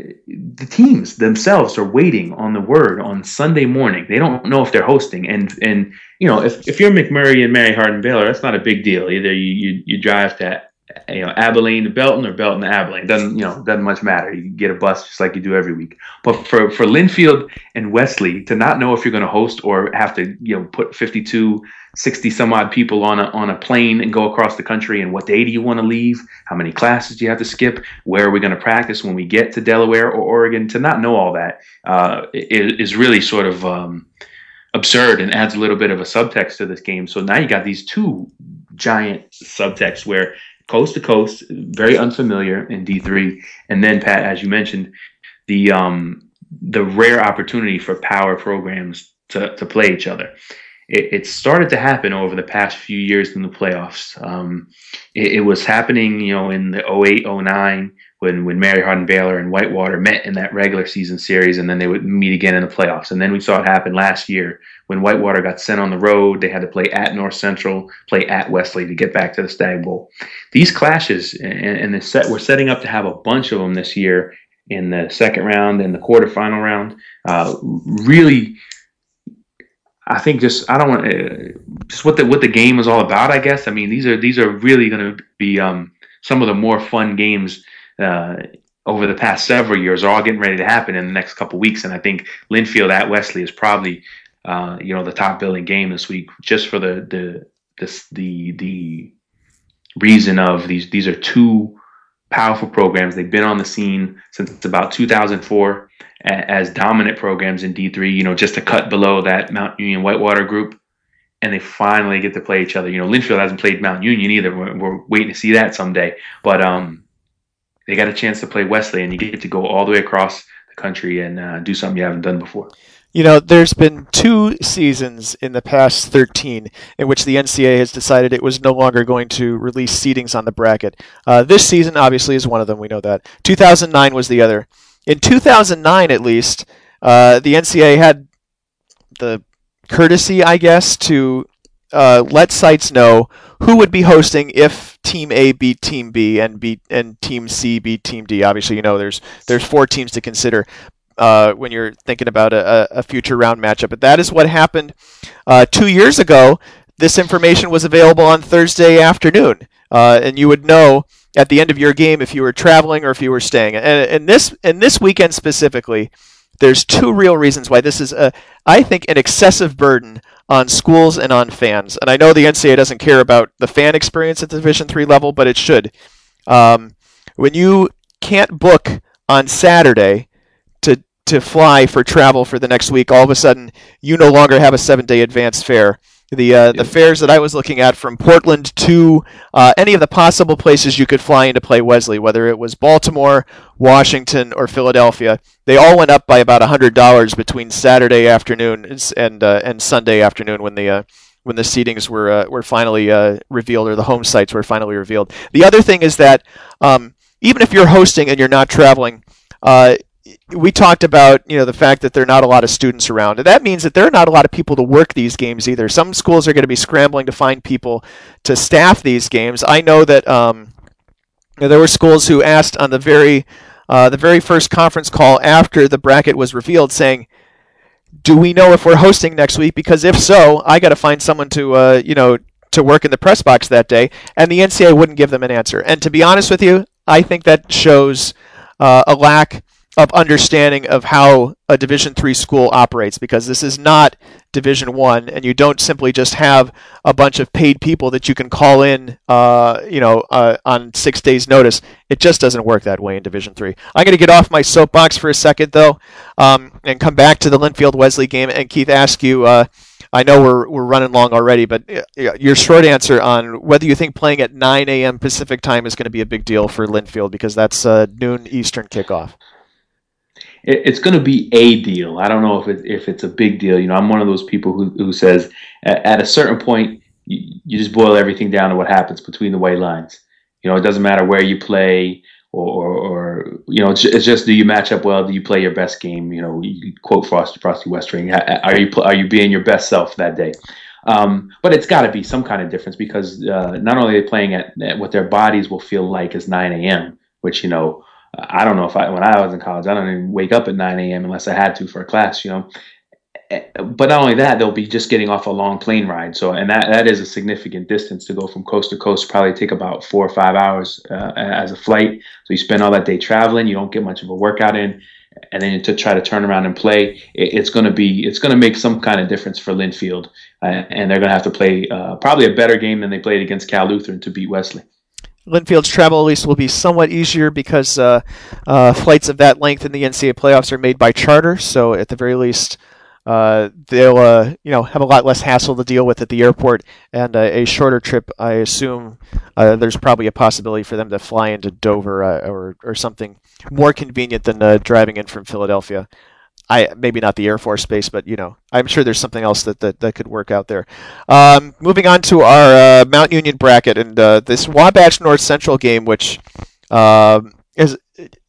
the teams themselves are waiting on the word on Sunday morning. They don't know if they're hosting, and and you know if, if you're McMurry and Mary Hardin Baylor, that's not a big deal either. You you, you drive to you know, Abilene to Belton or Belton to Abilene. Doesn't you know doesn't much matter. You get a bus just like you do every week. But for for Linfield and Wesley to not know if you're going to host or have to you know put 52, 60 some odd people on a on a plane and go across the country and what day do you want to leave? How many classes do you have to skip? Where are we going to practice when we get to Delaware or Oregon? To not know all that uh, is really sort of um, absurd and adds a little bit of a subtext to this game. So now you got these two giant subtexts where coast to coast, very unfamiliar in D3. And then, Pat, as you mentioned, the um, the rare opportunity for power programs to, to play each other. It, it started to happen over the past few years in the playoffs. Um, it, it, was happening, you know, in the 08, 09 when when Mary Hardin Baylor and Whitewater met in that regular season series, and then they would meet again in the playoffs. And then we saw it happen last year when Whitewater got sent on the road. They had to play at North Central, play at Wesley to get back to the Stagg Bowl. These clashes and, and the set we're setting up to have a bunch of them this year in the second round and the quarterfinal round. Uh, really. I think just I don't want uh, just what the what the game is all about. I guess I mean these are these are really going to be um, some of the more fun games uh, over the past several years are all getting ready to happen in the next couple weeks. And I think Linfield at Wesley is probably, uh, you know, the top billing game this week, just for the the this the the reason of these these are two powerful programs. They've been on the scene since about 2004 as dominant programs in D3. You know, just a cut below that Mount Union Whitewater group. And they finally get to play each other. You know, Linfield hasn't played Mount Union either. We're, we're waiting to see that someday. But um, they got a chance to play Wesley, and you get to go all the way across the country and uh, do something you haven't done before. You know, there's been two seasons in the past 13 in which the NCAA has decided it was no longer going to release seedings on the bracket. Uh, this season, obviously, is one of them. We know that. 2009 was the other. In 2009, at least, uh, the NCAA had the courtesy, I guess, to uh, let sites know who would be hosting if Team A beat Team B and beat and Team C beat Team D. Obviously, you know there's there's four teams to consider uh, when you're thinking about a, a, future round matchup. But that is what happened uh, two years ago. This information was available on Thursday afternoon, uh, and you would know at the end of your game if you were traveling or if you were staying. And, and this and this weekend specifically, there's two real reasons why this is a I think an excessive burden on schools and on fans. And I know the NCAA doesn't care about the fan experience at the Division three level, but it should. Um, when you can't book on Saturday to to fly for travel for the next week, all of a sudden you no longer have a seven day advance fare the uh, the fares that I was looking at from Portland to uh, any of the possible places you could fly in to play Wesley, whether it was Baltimore, Washington, or Philadelphia, they all went up by about hundred dollars between Saturday afternoon and uh, and Sunday afternoon when the uh, when the seedings were uh, were finally uh, revealed or the home sites were finally revealed. The other thing is that um, even if you're hosting and you're not traveling, we talked about you know the fact that there are not a lot of students around and that means that there are not a lot of people to work these games either. Some schools are going to be scrambling to find people to staff these games. I know that um, there were schools who asked on the very uh, the very first conference call after the bracket was revealed saying do we know if we're hosting next week? Because if so i got to find someone to uh, you know to work in the press box that day. And the ncaa wouldn't give them an answer. And to be honest with you i think that shows uh, a lack of understanding of how a division 3 school operates because this is not division 1 and you don't simply just have a bunch of paid people that you can call in uh, you know uh, on 6 days notice. It just doesn't work that way in division 3 i'm going to get off my soapbox for a second though um, and come back to the linfield wesley game. And keith ask you uh, I know we're, we're running long already, but uh, your short answer on whether you think playing at 9 a.m. Pacific time is going to be a big deal for Linfield because that's uh, noon Eastern kickoff it, it's going to be a deal. I don't know if it, if it's a big deal. You know, I'm one of those people who, who says at, at a certain point, you, you just boil everything down to what happens between the white lines. You know, it doesn't matter where you play or, or, you know, it's, it's, just do you match up well? Do you play your best game? You know, you quote Frosty Frosty Westering. Are you are you being your best self that day? Um, but it's got to be some kind of difference because uh, not only are they playing at, at, what their bodies will feel like is 9 a.m., which you know I don't know if I when I was in college, I don't even wake up at 9 a.m. unless I had to for a class, you know. but not only that, they'll be just getting off a long plane ride. So, and that, that is a significant distance to go from coast to coast. Probably take about four or five hours uh, as a flight. So you spend all that day traveling. You don't get much of a workout in, and then to try to turn around and play, it, it's going to be it's going to make some kind of difference for Linfield, uh, and they're going to have to play uh, probably a better game than they played against Cal Lutheran to beat Wesley. Linfield's travel at least will be somewhat easier because uh, uh, flights of that length in the NCAA playoffs are made by charter. So at the very least, uh, they'll uh, you know have a lot less hassle to deal with at the airport and uh, a shorter trip. I assume uh, there's probably a possibility for them to fly into Dover or or something more convenient than driving in from Philadelphia. I maybe not the Air Force Base, but you know, I'm sure there's something else that that, that could work out there. Um, moving on to our uh, Mount Union bracket and uh, this Wabash North Central game, which um, is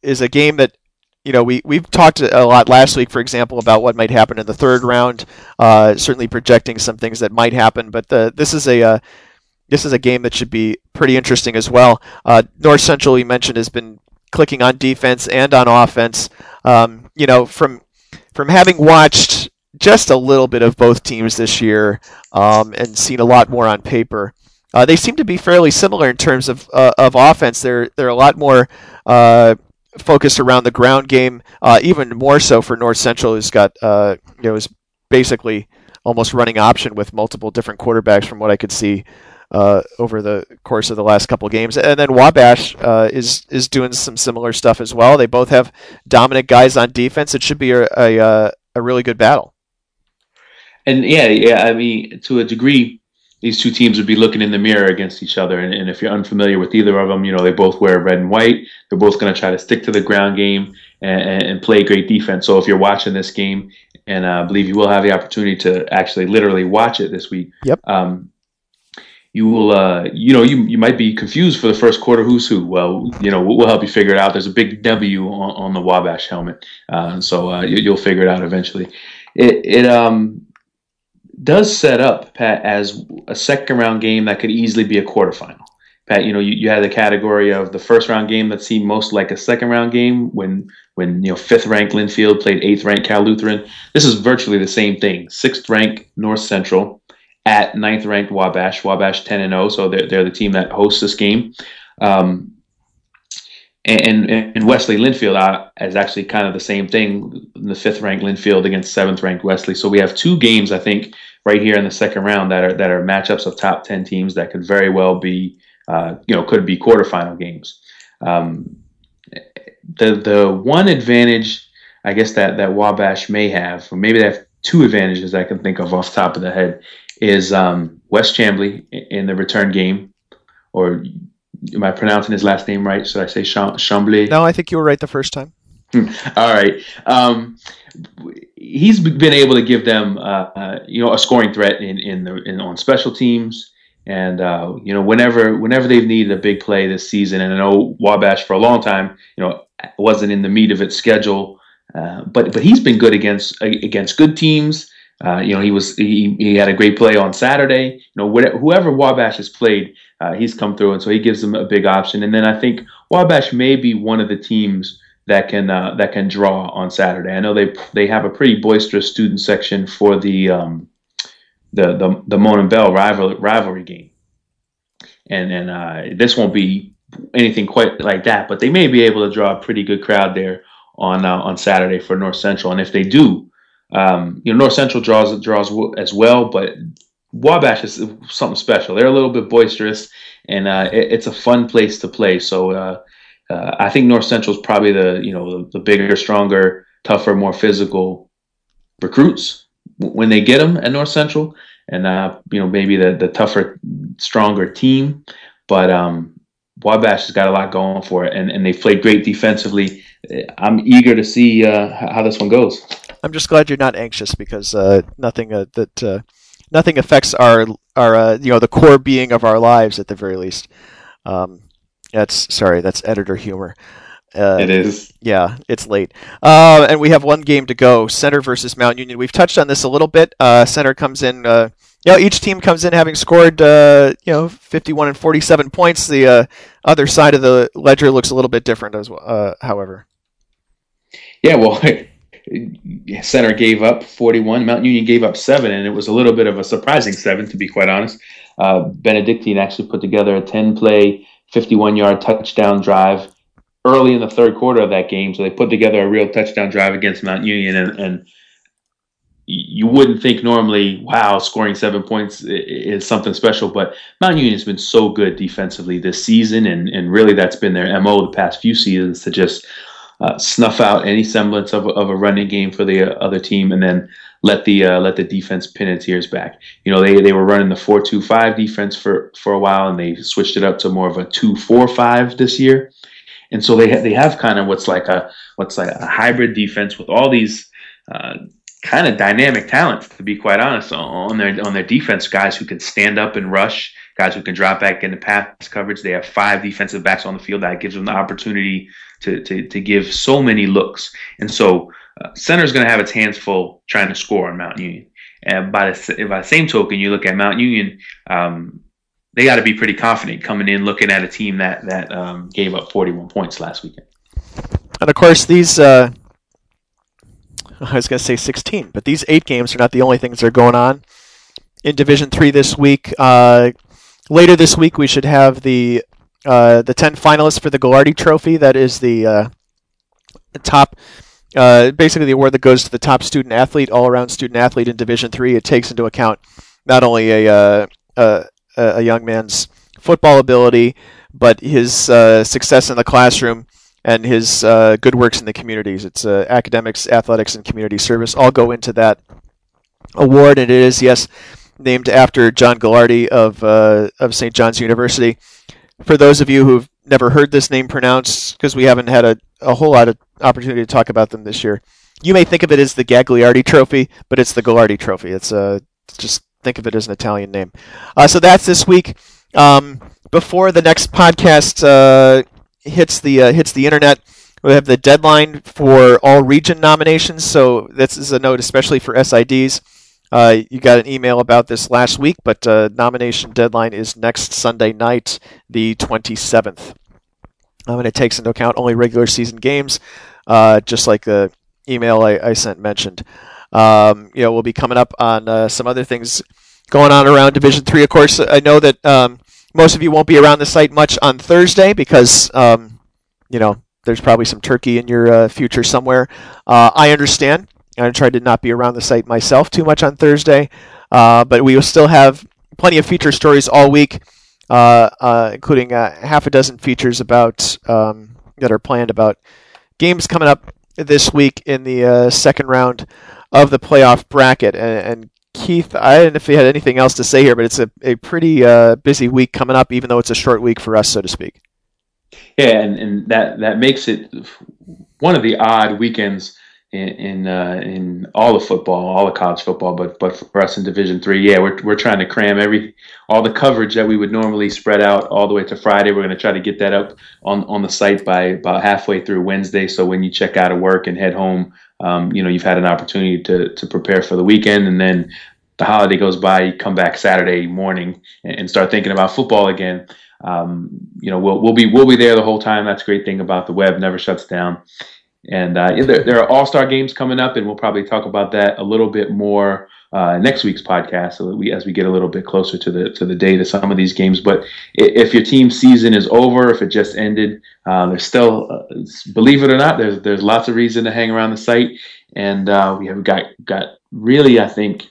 is a game that you know we we've talked a lot last week, for example, about what might happen in the third round. Uh, certainly projecting some things that might happen, but the, this is a uh, this is a game that should be pretty interesting as well. Uh, North Central, you mentioned, has been clicking on defense and on offense. Um, you know, from from having watched just a little bit of both teams this year um, and seen a lot more on paper, uh, they seem to be fairly similar in terms of uh, of offense. They're they're a lot more uh, focused around the ground game, uh, even more so for North Central, who's got uh, you know is basically almost running option with multiple different quarterbacks from what I could see. Uh, over the course of the last couple games. And then Wabash uh, is is doing some similar stuff as well. They both have dominant guys on defense. It should be a a, uh, a really good battle. And yeah, yeah, I mean, to a degree, these two teams would be looking in the mirror against each other. And, and if you're unfamiliar with either of them, you know they both wear red and white. They're both going to try to stick to the ground game and, and, play great defense. So if you're watching this game, and I believe you will have the opportunity to actually literally watch it this week. Yep. Um, you will, uh, you know, you, you might be confused for the first quarter who's who. Well, you know, we'll help you figure it out. There's a big W on, on the Wabash helmet, uh, so uh, you, will figure it out eventually. It, it um, does set up Pat as a second round game that could easily be a quarterfinal. Pat, you know, you, you had the category of the first round game that seemed most like a second round game when when you know fifth ranked Linfield played eighth ranked Cal Lutheran. This is virtually the same thing. Sixth ranked North Central at ninth ranked Wabash. Wabash 10 and 0, so they're, they're the team that hosts this game. Um, and, and Wesley Linfield uh, is actually kind of the same thing. The fifth ranked Linfield against seventh ranked Wesley. So we have two games, I think, right here in the second round that are that are matchups of top ten teams that could very well be, uh, you know, could be quarterfinal games. Um, the the one advantage, I guess that that Wabash may have, or maybe they have two advantages I can think of off top of the head, is um, Wes Chambly in the return game, or am I pronouncing his last name right? Should I say Chambly? No, I think you were right the first time. Hmm. All right. Um, he's been able to give them, uh, uh, you know, a scoring threat in in, the, in on special teams, and uh, you know, whenever whenever they've needed a big play this season, and I know Wabash for a long time, you know, wasn't in the meat of its schedule, uh, but but he's been good against against good teams uh, you know, he was he, he had a great play on Saturday. You know, whatever, whoever Wabash has played, uh, he's come through, and so he gives them a big option. And then I think Wabash may be one of the teams that can uh, that can draw on Saturday. I know they they have a pretty boisterous student section for the um, the the the Monon Bell rival, rivalry game, and and uh, this won't be anything quite like that, but they may be able to draw a pretty good crowd there on uh, on Saturday for North Central. And if they do, um, you know, North Central draws draws as well, but Wabash is something special. They're a little bit boisterous, and uh, it, it's a fun place to play. So uh, uh, I think North Central is probably the you know the, the, bigger, stronger, tougher, more physical recruits when they get them at North Central, and uh, you know maybe the the tougher, stronger team. But um, Wabash has got a lot going for it, and, and they've played great defensively. I'm eager to see uh, how this one goes. I'm just glad you're not anxious because uh, nothing uh, that uh, nothing affects our our uh, you know the core being of our lives at the very least. Um, that's sorry, that's editor humor. Uh, it is. Yeah, it's late, uh, and we have one game to go. Centre versus Mount Union. We've touched on this a little bit. Centre comes in. you know, each team comes in having scored, you know, 51 and 47 points. The other side of the ledger looks a little bit different as well. however. Yeah, well, Centre gave up 41. Mount Union gave up seven, and it was a little bit of a surprising seven, to be quite honest. Uh, Benedictine actually put together a 10 play, 51 yard touchdown drive early in the third quarter of that game. So they put together a real touchdown drive against Mount Union, and, and you wouldn't think normally, wow, scoring seven points is something special. But Mount Union has been so good defensively this season, and, and really that's been their MO the past few seasons to just uh, snuff out any semblance of, of a running game for the uh, other team, and then let the uh, let the defense pin its ears back. You know, they, they were running the four two five defense for for a while, and they switched it up to more of a two four five this year. And so they ha- they have kind of what's like a what's like a hybrid defense with all these uh, kind of dynamic talents, to be quite honest, on their on their defense. Guys who can stand up and rush, guys who can drop back into pass coverage. They have five defensive backs on the field that gives them the opportunity to to, to give so many looks. And so uh, Centre is going to have its hands full trying to score on Mount Union. And by the, by the same token, you look at Mount Union. Um, they got to be pretty confident coming in, looking at a team that that um, gave up 41 points last weekend. And of course, these uh, I was going to say 16, but these eight games are not the only things that are going on in Division Three this week. Uh, later this week, we should have the uh, the 10 finalists for the Gagliardi Trophy. That is the uh, top, uh, basically the award that goes to the top student athlete, all around student athlete in Division Three. It takes into account not only a, uh, a, a young man's football ability, but his success in the classroom and his uh, good works in the communities. It's uh, academics, athletics, and community service all go into that award, and it is yes named after John Gagliardi of uh, of St. John's University. For those of you who've never heard this name pronounced, because we haven't had a, a whole lot of opportunity to talk about them this year, you may think of it as the Gagliardi Trophy, but it's the Gallardi Trophy. It's uh, just think of it as an Italian name. Uh, so that's this week. Um, before the next podcast uh, hits the uh, hits the internet. We have the deadline for all region nominations, so this is a note especially for SIDs. Uh, you got an email about this last week, but uh, nomination deadline is next Sunday night, the 27th. Um, and it takes into account only regular season games, uh, just like the email I, I sent mentioned. Um, you know, we'll be coming up on uh, some other things going on around Division Three. Of course, I know that um, most of you won't be around the site much on Thursday because, um, you know, there's probably some turkey in your uh, future somewhere. Uh, I understand. I tried to not be around the site myself too much on Thursday, uh, but we will still have plenty of feature stories all week, uh, uh, including uh, half a dozen features about um, that are planned about games coming up this week in the second round of the playoff bracket, and, and Keith, I don't know if you had anything else to say here, but it's a, a pretty uh, busy week coming up, even though it's a short week for us, so to speak. Yeah, and, and that, that makes it one of the odd weekends in in, uh, in all of football, all of college football, but but for us in Division Three, yeah, we're we're trying to cram every all the coverage that we would normally spread out all the way to Friday. We're going to try to get that up on on the site by about halfway through Wednesday. So when you check out of work and head home, um, you know you've had an opportunity to to prepare for the weekend, and then the holiday goes by, you come back Saturday morning and start thinking about football again. Um, you know, we'll we'll be we'll be there the whole time. That's a great thing about the web; never shuts down. And uh, there, there, are All Star games coming up, and we'll probably talk about that a little bit more uh, next week's podcast, so we as we get a little bit closer to the to the date of some of these games. But if your team season is over, if it just ended, uh, there's still, uh, believe it or not, there's there's lots of reason to hang around the site, and uh, we have got got really, I think,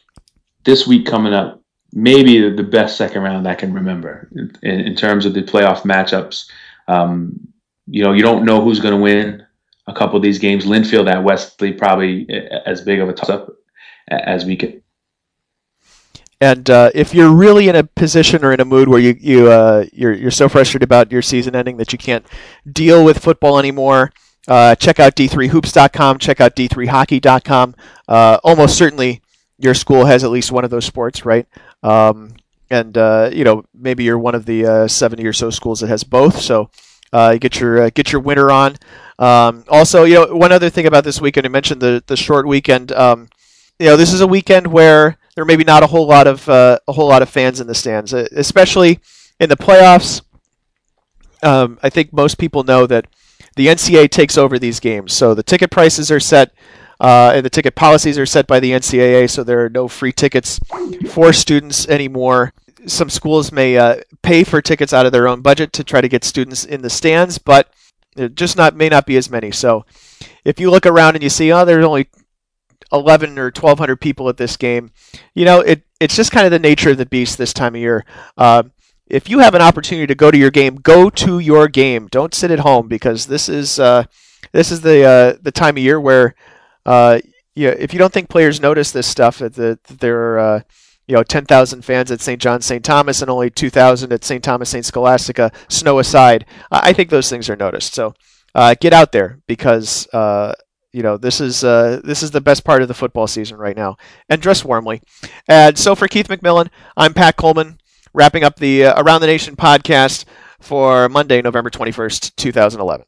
this week coming up, maybe the best second round I can remember in, in terms of the playoff matchups. Um, you know, you don't know who's going to win a couple of these games. Linfield at Wesley probably as big of a toss up as we could. And uh, if you're really in a position or in a mood where you you uh, you're you're so frustrated about your season ending that you can't deal with football anymore, uh, check out d3hoops.com. Check out d3hockey.com. Uh, almost certainly your school has at least one of those sports, right? Um, and uh, you know maybe you're one of the uh, 70 or so schools that has both. So uh, get your uh, get your winter on. Um, also, you know one other thing about this weekend, I mentioned the the short weekend. Um, you know this is a weekend where there may be not a whole lot of uh, a whole lot of fans in the stands, especially in the playoffs. Um, I think most people know that the NCAA takes over these games, so the ticket prices are set Uh, and the ticket policies are set by the NCAA, so there are no free tickets for students anymore. Some schools may uh, pay for tickets out of their own budget to try to get students in the stands, but it just not may not be as many. So if you look around and you see, oh, there's only 11 or 1200 people at this game, you know, it it's just kind of the nature of the beast this time of year. Uh, if you have an opportunity to go to your game, go to your game. Don't sit at home because this is uh, this is the uh, the time of year where uh, yeah, if you don't think players notice this stuff, that the, there are uh, you know 10,000 fans at St. John St. Thomas and only 2,000 at St. Thomas St. Scholastica, snow aside, I think those things are noticed. So uh, get out there because uh, you know this is uh, this is the best part of the football season right now, and dress warmly. And so for Keith McMillan, I'm Pat Coleman, wrapping up the uh, Around the Nation podcast for Monday, November 21st, 2011.